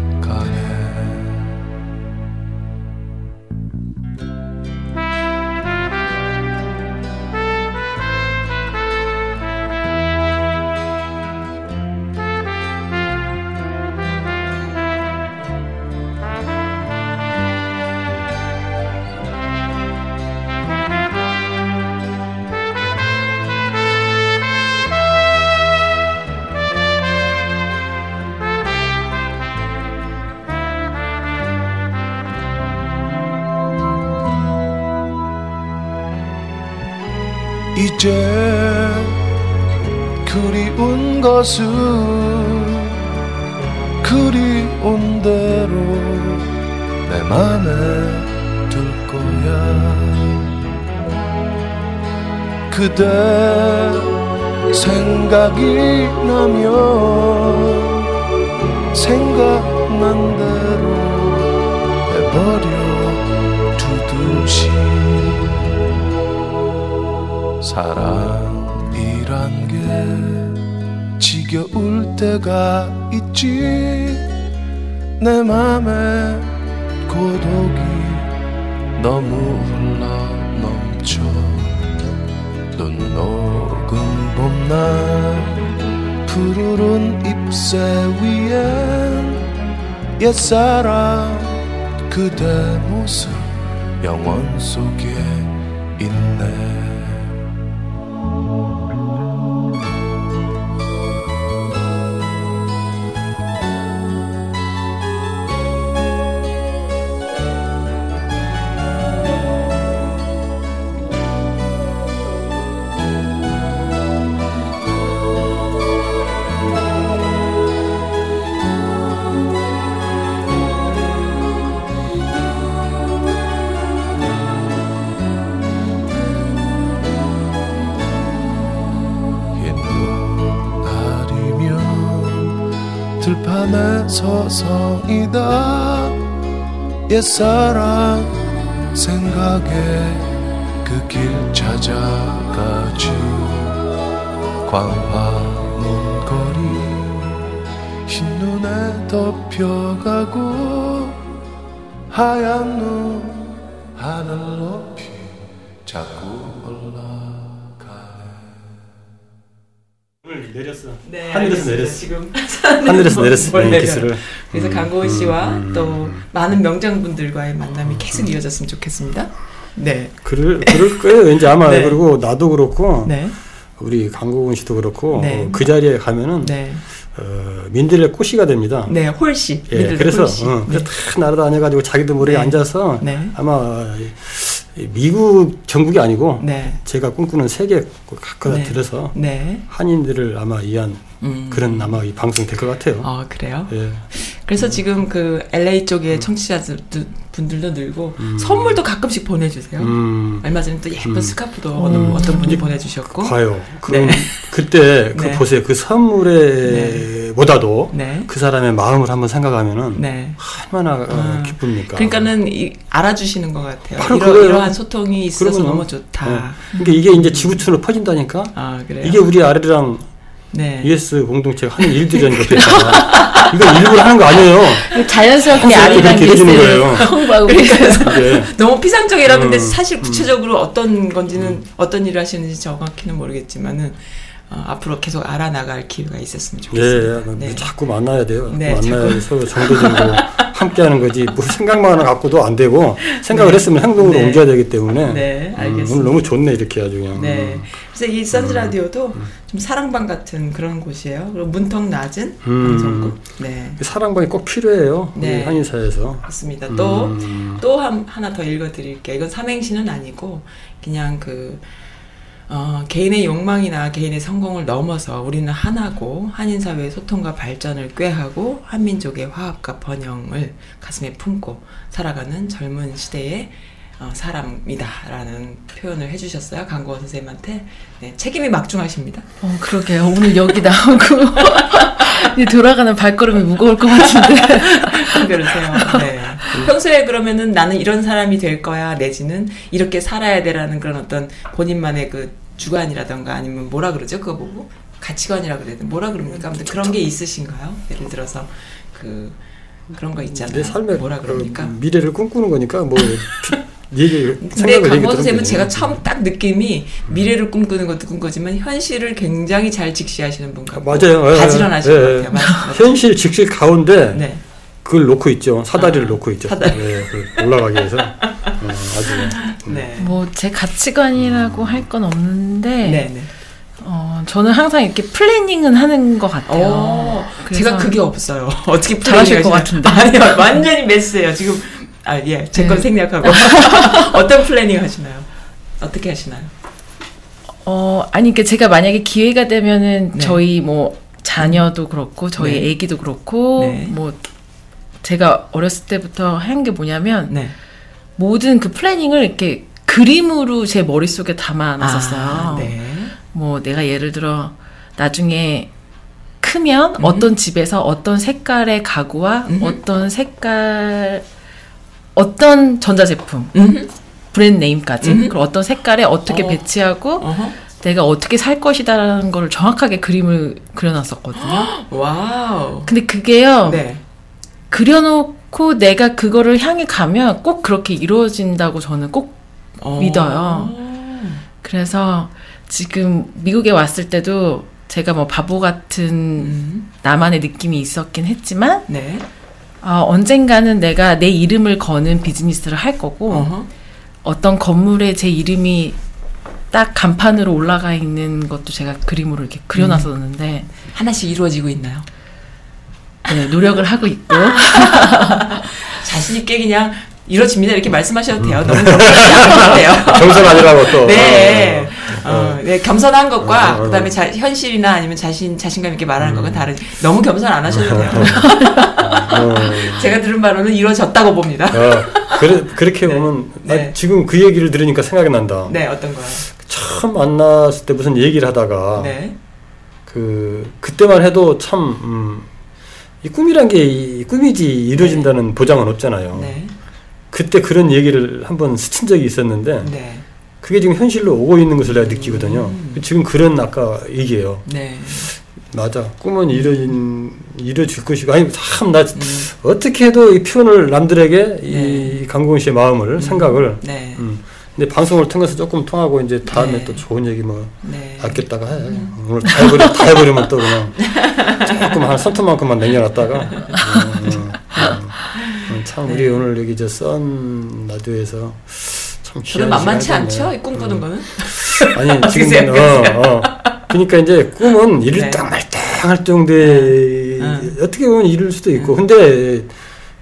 생각이 나면 생각난 대로 내버려 두듯이 사랑 이란 게 지겨울 때가 있지. 내 맘에 고독이 너무 흘러 넘쳐 눈 녹은 봄날 푸르른 잎새 위엔 옛사랑 그대 모습 영원 속에 서성이다 옛사랑 생각에 그 길 찾아가지 광화문 거리 흰눈에 덮여가고 하얀 눈 하늘 높이 자꾸 내렸어. 네, 하늘에서 알겠습니다. 내렸어. 지금 하늘에서 내렸어. [LAUGHS] 뭘 네. 기술을. 그래서 음, 강고은 씨와 음, 또 많은 명장분들과의 만남이 음. 계속 이어졌으면 좋겠습니다. 네. 그럴 그럴 거예요. 왠지 아마 네. 그리고 나도 그렇고 네. 우리 강국은 씨도 그렇고 네. 어, 그 자리에 가면은 네. 어, 민들레 꽃이가 됩니다. 네. 홀씨. 예, 그래서 홀씨. 어, 그래서 네. 탁 날아다녀가지고 자기도 모르게 네. 앉아서 네. 아마 미국 전국이 아니고 네. 제가 꿈꾸는 세계 네. 들어서 네. 한인들을 아마 위한 음. 그런 아마 이 방송 될것 같아요. 아, 그래요? 예. 그래서 지금 그 LA 쪽에 청취자분들도 늘고 음. 선물도 가끔씩 보내주세요. 음, 얼마 전에 또 예쁜 음. 스카프도 어떤 분이 보내주셨고. 봐요. 그럼 네. 그때 그 네. 보세요. 그 선물에 보다도 네. 그 사람의 마음을 한번 생각하면은 네. 얼마나 어, 아, 기쁩니까? 그러니까는 이, 알아주시는 것 같아요. 바로 이러. 이러한 소통이 있어서 그러면은, 너무 좋다. 네. 그러니까 이게 이제 지구촌으로 퍼진다니까. 아 그래요. 이게 우리 아래랑 네. US 공동체가 하는 일들이라는 것도 있잖아. 이거 일부러 하는 거 아니에요. 자연스럽게 아리랑 게스트를 거예요. [LAUGHS] 홍보하고 이게 너무 피상적이라 근데 음, 사실 음. 구체적으로 어떤 건지는 어떤 일을 하시는지 정확히는 모르겠지만은 어, 앞으로 계속 알아나갈 기회가 있었으면 예, 좋겠습니다. 예. 자꾸 만나야 돼요. 네, 만나야. 서로 정도적으로 [LAUGHS] 함께하는 거지. 뭐 생각만 갖고도 안 되고 생각을 네. 했으면 행동으로 네. 옮겨야 되기 때문에. 네, 음, 알겠습니다. 오늘 너무 좋네 이렇게 아주 그냥. 네. 그래서 이 선즈 라디오도 좀 사랑방 같은 그런 곳이에요. 그리고 문턱 낮은 음. 방송국. 네. 사랑방이 꼭 필요해요. 네. 우리 한인사에서. 맞습니다. 또 음. 또 하나 더 읽어드릴게요. 이건 삼행시는 아니고 그냥 그 어, 개인의 욕망이나 개인의 성공을 넘어서 우리는 하나고 한인 사회의 소통과 발전을 꾀하고 한민족의 화합과 번영을 가슴에 품고 살아가는 젊은 시대의 어, 사람이다라는 표현을 해주셨어요. 강고원 선생님한테 네, 책임이 막중하십니다. 어, 그러게요. 오늘 여기 나오고 [LAUGHS] 이 돌아가는 발걸음이 무거울 것 같은데. 그러세요. 네. 평소에 그러면은 나는 이런 사람이 될 거야 내지는 이렇게 살아야 돼라는 그런 어떤 본인만의 그 주관이라던가 아니면 뭐라 그러죠 그거 보고 가치관이라 그래야 돼 뭐라 그럽니까? 아무튼 그런 게 있으신가요? 예를 들어서 그 그런 거 있잖아요. 내 삶의 뭐라 그럽니까? 그 미래를 꿈꾸는 거니까 뭐 [LAUGHS] 얘기 근데 생각을 얘기 강원 선생님은. 제가 처음 딱 느낌이 미래를 꿈꾸는 것도 꿈꾸지만 현실을 굉장히 잘 직시하시는 분 같고 맞아요. 예, 바지런하신 예, 것 예. 같아요. 맞-? [LAUGHS] 현실 직실 가운데 네. 그걸 놓고 있죠. 사다리를 아, 놓고 있죠. 사다리. 예, 그 올라가기 위해서 [LAUGHS] 어, 아주 네. 뭐제 가치관이라고 할건 없는데 네, 네. 어, 저는 항상 이렇게 planning은 하는 것 같아요. 어, 그래서 제가 그게 없어요. [LAUGHS] 어떻게 잘하실 것 같은데. 아니요, 완전히 mess예요. 지금 아 예, 제건 네. 생략하고 [LAUGHS] 어떤 planning 하시나요? 어떻게 하시나요? 어, 아니, 그러니까 제가 만약에 기회가 되면은 네. 저희 뭐 자녀도 그렇고 저희 네. 애기도 그렇고 네. 뭐 제가 어렸을 때부터 한 게 뭐냐면 네. 모든 그 planning을 이렇게 그림으로 제 머릿속에 담아 놨었어요. 아, 네. 뭐 내가 예를 들어 나중에 크면 음. 어떤 집에서 어떤 색깔의 가구와 음. 어떤 색깔 어떤 전자제품 음. brand name까지 음. 그리고 어떤 색깔에 어떻게 어. 배치하고 어허. 내가 어떻게 살 것이다라는 걸 정확하게 그림을 그려놨었거든요. wow. [GASPS] 근데 그게요. 네. 그려놓고 내가 그거를 향해 가면 꼭 그렇게 이루어진다고 저는 꼭 어. 믿어요. 그래서 지금 미국에 왔을 때도 제가 뭐 바보 같은 음. 나만의 느낌이 있었긴 했지만 네. 아, 언젠가는 내가 내 이름을 거는 비즈니스를 할 거고 어허. 어떤 건물에 제 이름이 딱 간판으로 올라가 있는 것도 제가 그림으로 이렇게 그려놨었는데 하나씩 이루어지고 있나요? 네, 노력을 하고 있고 [LAUGHS] 자신 있게 그냥 이루어집니다 이렇게 말씀하셔도 돼요. 너무. 정선 [LAUGHS] 아니라고 또. 네. 어, 어, 네, 겸손한 것과 어, 어, 어. 그다음에 자, 현실이나 아니면 자신 자신감 있게 말하는 것과 다른. 너무 겸손 안 하셔도 돼요. 어, [LAUGHS] 제가 들은 바로는 이루어졌다고 봅니다. 어, 그래, 그렇게 보면 나 네. 지금 그 얘기를 들으니까 생각이 난다. 네, 어떤 거요? 처음 만났을 때 무슨 얘기를 하다가 네. 그 그때만 해도 참 음, 이 꿈이란 게 이 꿈이지 이루어진다는 보장은 없잖아요. 네. 그때 그런 얘기를 한번 스친 적이 있었는데 네. 그게 지금 현실로 오고 있는 것을 내가 느끼거든요. 음. 지금 그런 아까 얘기예요. 네. 맞아. 꿈은 이루어진 이루어질 것이고 아니 참 나 음. 어떻게 해도 이 표현을 남들에게 네. 이 강공훈 씨의 마음을 생각을 네. 음. 근데 방송을 통해서 조금 통하고 이제 다음에 네. 또 좋은 얘기 뭐 네. 아꼈다가 해. 오늘 다 해버려, 다 해버리면 또 그냥 조금 한 손톱만큼만 남겨놨다가. 음, 음, 음. 음, 참 우리 네. 오늘 여기 저썬 라디오에서 참 저는 만만치. 않죠? 이 꿈꾸는 음. 거는? [LAUGHS] 아니 [LAUGHS] 지금 어? 어. 그러니까 이제 꿈은 네. 일당말당할 정도의 네. 어떻게 보면 이룰 수도 있고 근데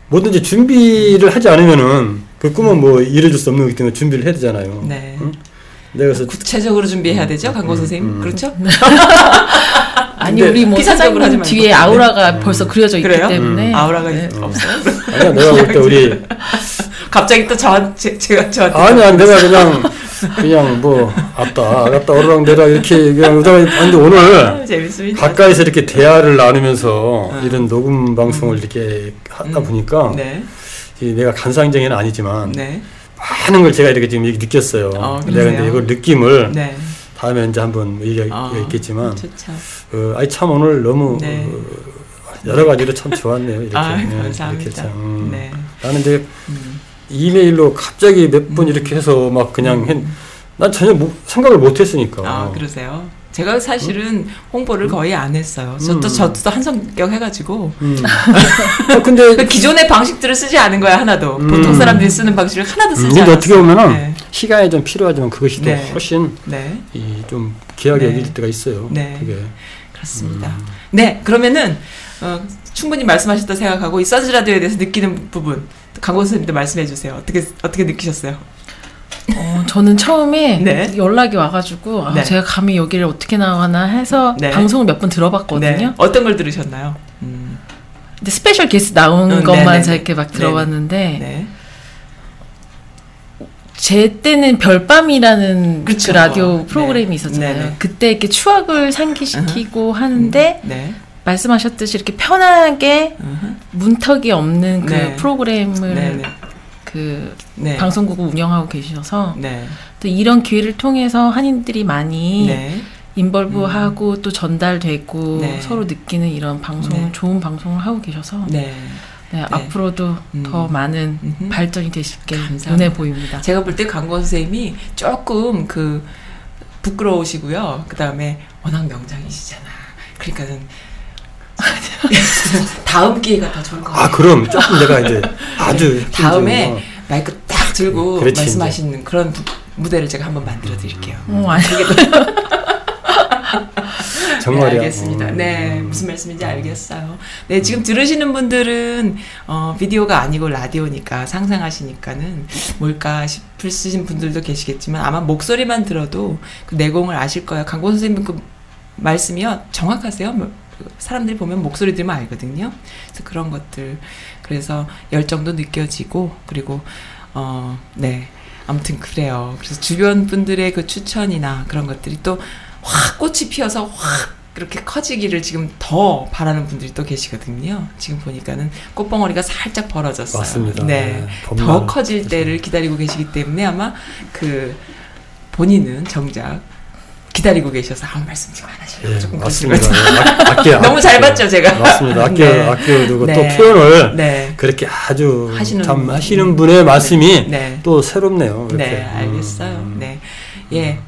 뭐든지 준비를 하지 않으면은 그 꿈은 뭐 이뤄질 수 없는 거기 때문에 준비를 해야 되잖아요. 네. 응? 그래서 구체적으로 준비해야 되죠, 강고 음, 선생님. 음. 그렇죠? [LAUGHS] 아니 우리 뭐 사장님 말고. 뒤에 아우라가 벌써 그려져 있기 그래요? 때문에 아우라가 네. 없어요? 아니야 내가 볼 때 우리 갑자기 또 저한테 제가 저한테 아니야 내가 그냥 그냥 뭐 아따 아따 오르락 내리락 이렇게 그냥 그러다가 근데 오늘 아, 재밌습니다. 가까이서 이렇게 대화를 나누면서 이런 녹음 방송을 이렇게 하다 음. 보니까 네. 이 내가 간상쟁이는 아니지만 네. 많은 걸 제가 이렇게 지금 느꼈어요. 어, 내가 근데? 이걸 느낌을 네. 다음에 이제 한번 얘기가 아, 있겠지만 좋죠. 어, 아이 참 오늘 너무 네. 어, 여러 가지로 참 좋았네요. 이렇게 아, 네, 감사합니다. 이렇게 참, 음. 네. 나는 이제 음. 이메일로 갑자기 몇 번 이렇게 해서 막 그냥 했, 난 전혀 뭐, 생각을 못 했으니까. 아, 그러세요. 제가 사실은 홍보를 거의 안 했어요. 저도 음. 저도 한 성격 해가지고 음. [LAUGHS] 아, 근데 그 기존의 방식들을 쓰지 않은 거야 하나도. 음. 보통 사람들이 쓰는 방식을 하나도 음, 쓰지 않았어요. 어떻게 보면은 네. 시간이 좀 필요하지만 그것이 또 네. 훨씬 네. 이좀 귀하게 네. 여길 때가 있어요. 네. 그게. 그렇습니다. 음. 네, 그러면은 어, 충분히 말씀하셨다 생각하고 이 선즈 라디오에 대해서 느끼는 부분 강고은 선생님도 말씀해 주세요. 어떻게 어떻게 느끼셨어요? 어, 저는 처음에 네. 연락이 와가지고 아, 네. 제가 감히 여기를 어떻게 나가나 해서 네. 방송을 몇 번 들어봤거든요. 네. 어떤 걸 들으셨나요? 음, 근데 special guest 나온 음, 것만. 제가 이렇게 막 들어봤는데 네. 제 때는 별밤이라는 그 그쵸. 라디오 네. 프로그램이 있었잖아요. 네네. 그때 이렇게 추억을 상기시키고 하는데 네. 말씀하셨듯이 이렇게 편하게. 문턱이 없는 그 네. 프로그램을 네. 네. 그 네. 방송국을 운영하고 계셔서 네. 또 이런 기회를 통해서 한인들이 많이 네. 인벌브하고 또 전달되고 네. 서로 느끼는 이런 방송 네. 좋은 방송을 하고 계셔서 네, 네. 앞으로도 음. 더 많은 음흠. 발전이 되실 게 감사합니다. 눈에 보입니다. 제가 볼 때 강권 선생님이 조금 그 부끄러우시고요. 그 다음에 워낙 명장이시잖아. 그러니까는 [LAUGHS] 다음 기회가 더 좋을 것 같아요. 아 그럼 조금 내가 이제 [LAUGHS] 아주 다음에 힘들고. 마이크 딱 들고 그렇지, 말씀하시는 그런 부- 무대를 제가 한번 만들어 드릴게요. 어, 아니, [LAUGHS] 정말이야. 네, 알겠습니다. 음. 네, 무슨 말씀인지 알겠어요. 네, 지금 들으시는 분들은 어, 비디오가 아니고 라디오니까 상상하시니까는 뭘까 싶으신 분들도 계시겠지만 아마 목소리만 들어도 그 내공을 아실 거예요. 강고 선생님 그 말씀이요 정확하세요. 사람들이 보면 목소리 들으면 알거든요. 그래서 그런 것들 그래서 열정도 느껴지고 그리고 어, 네. 아무튼 그래요. 그래서 주변 분들의 그 추천이나 그런 것들이 또 확 꽃이 피어서 확 그렇게 커지기를 지금 더 바라는 분들이 또 계시거든요. 지금 보니까는 꽃봉오리가 살짝 벌어졌어요. 맞습니다. 네. 네. 더 커질 때를 기다리고 계시기 때문에 아마 그 본인은 정작 기다리고 계셔서 아무 말씀 지금 안 하시려고 예, 조금 맞습니다. 그러시거든요. 아, 아껴, [LAUGHS] 너무 잘. 봤죠, 제가. 맞습니다. 아껴 네. 아껴두고 네. 또 표현을 네. 그렇게 아주 하시는 참 분. 하시는 분의 말씀이 네. 또 새롭네요. 이렇게. 네, 알겠어요. 음. 네. 예.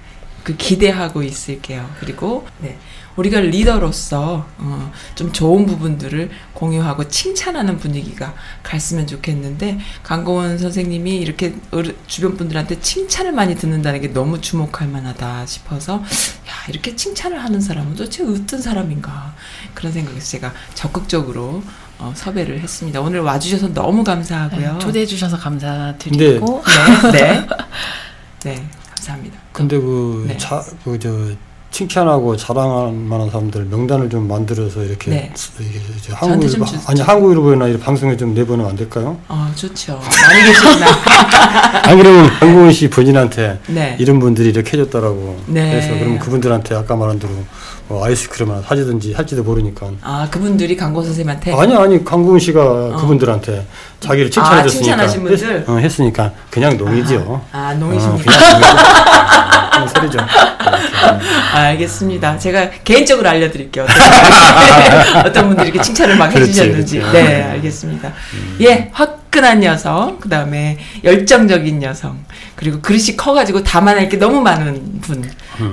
그 기대하고 있을게요. 그리고 네. 우리가 리더로서 어, 좀 좋은 부분들을 공유하고 칭찬하는 분위기가 갔으면 좋겠는데 강고원 선생님이 이렇게 주변 분들한테 칭찬을 많이 듣는다는 게 너무 주목할 만하다 싶어서 야 이렇게 칭찬을 하는 사람은 도대체 어떤 사람인가 그런 생각에서 제가 적극적으로 어, 섭외를 했습니다. 오늘 와주셔서 너무 감사하고요. 네, 초대해 주셔서 감사드리고 네, 네, [LAUGHS] 네, 감사합니다. 근데 그, 네. 자, 그, 저, 칭찬하고 자랑할 만한 사람들 명단을 좀 만들어서 이렇게, 네. 이게 좀 주- 아니, 한국 일보나 이 방송에 좀 내보내면 안 될까요? 어, 좋죠. 많이 계시구나. 안 [LAUGHS] 그러면 강고은 씨 본인한테 네. 이런 분들이 이렇게 해줬다라고. 네. 그래서 그러면 그분들한테 아까 말한 대로 뭐 아이스크림 하나 사주든지 할지도 모르니까. 아, 그분들이 강고 선생님한테 아니, 아니, 강고은 씨가 그분들한테 자기를 칭찬해줬으니까. 아, 칭찬하신 분들? 했, 어, 했으니까 그냥 농이죠. 아, 어, 농이십니까? 그런 소리죠. 아, [LAUGHS] 알겠습니다. 제가 개인적으로 알려드릴게요. 어떤, [LAUGHS] 어떤 분들이 이렇게 칭찬을 막 그렇지, 해주셨는지. 그렇지. 네, 알겠습니다. 예, 화끈한 여성, 그 다음에 열정적인 여성, 그리고 그릇이 커가지고 담아낼 게 너무 많은 분.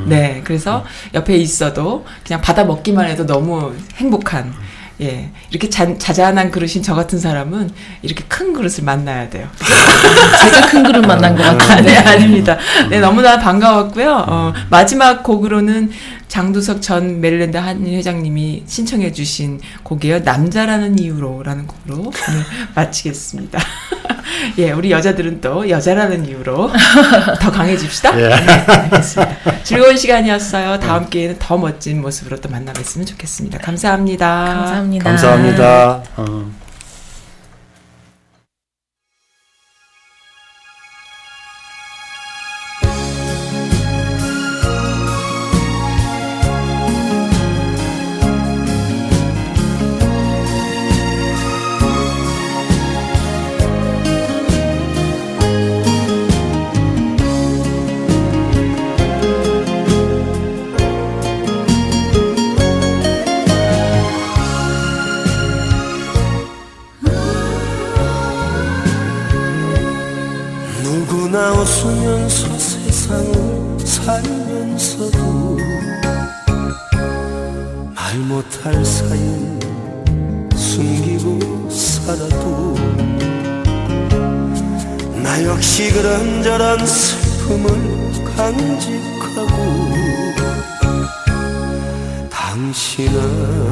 네, 그래서 옆에 있어도 그냥 받아 먹기만 해도 너무 행복한. 예, 이렇게 잔, 자잘한 그릇인 저 같은 사람은 이렇게 큰 그릇을 만나야 돼요. [LAUGHS] 제가 큰 그릇 만난 것 아, 같은데 네, 아닙니다. 네, 너무나 반가웠고요. 어, 마지막 곡으로는 장두석 전 메릴랜드 한인 회장님이 신청해 주신 곡이에요. 남자라는 이유로라는 곡으로 [LAUGHS] 마치겠습니다. [LAUGHS] 예, 우리 여자들은 또 여자라는 이유로 [LAUGHS] 더 강해집시다. 예. 네, 알겠습니다. 즐거운 시간이었어요. 다음 기회에는 더 멋진 모습으로 또 만나뵀으면 좋겠습니다. 감사합니다. 감사합니다. 감사합니다. 어. 간직하고 당신 앞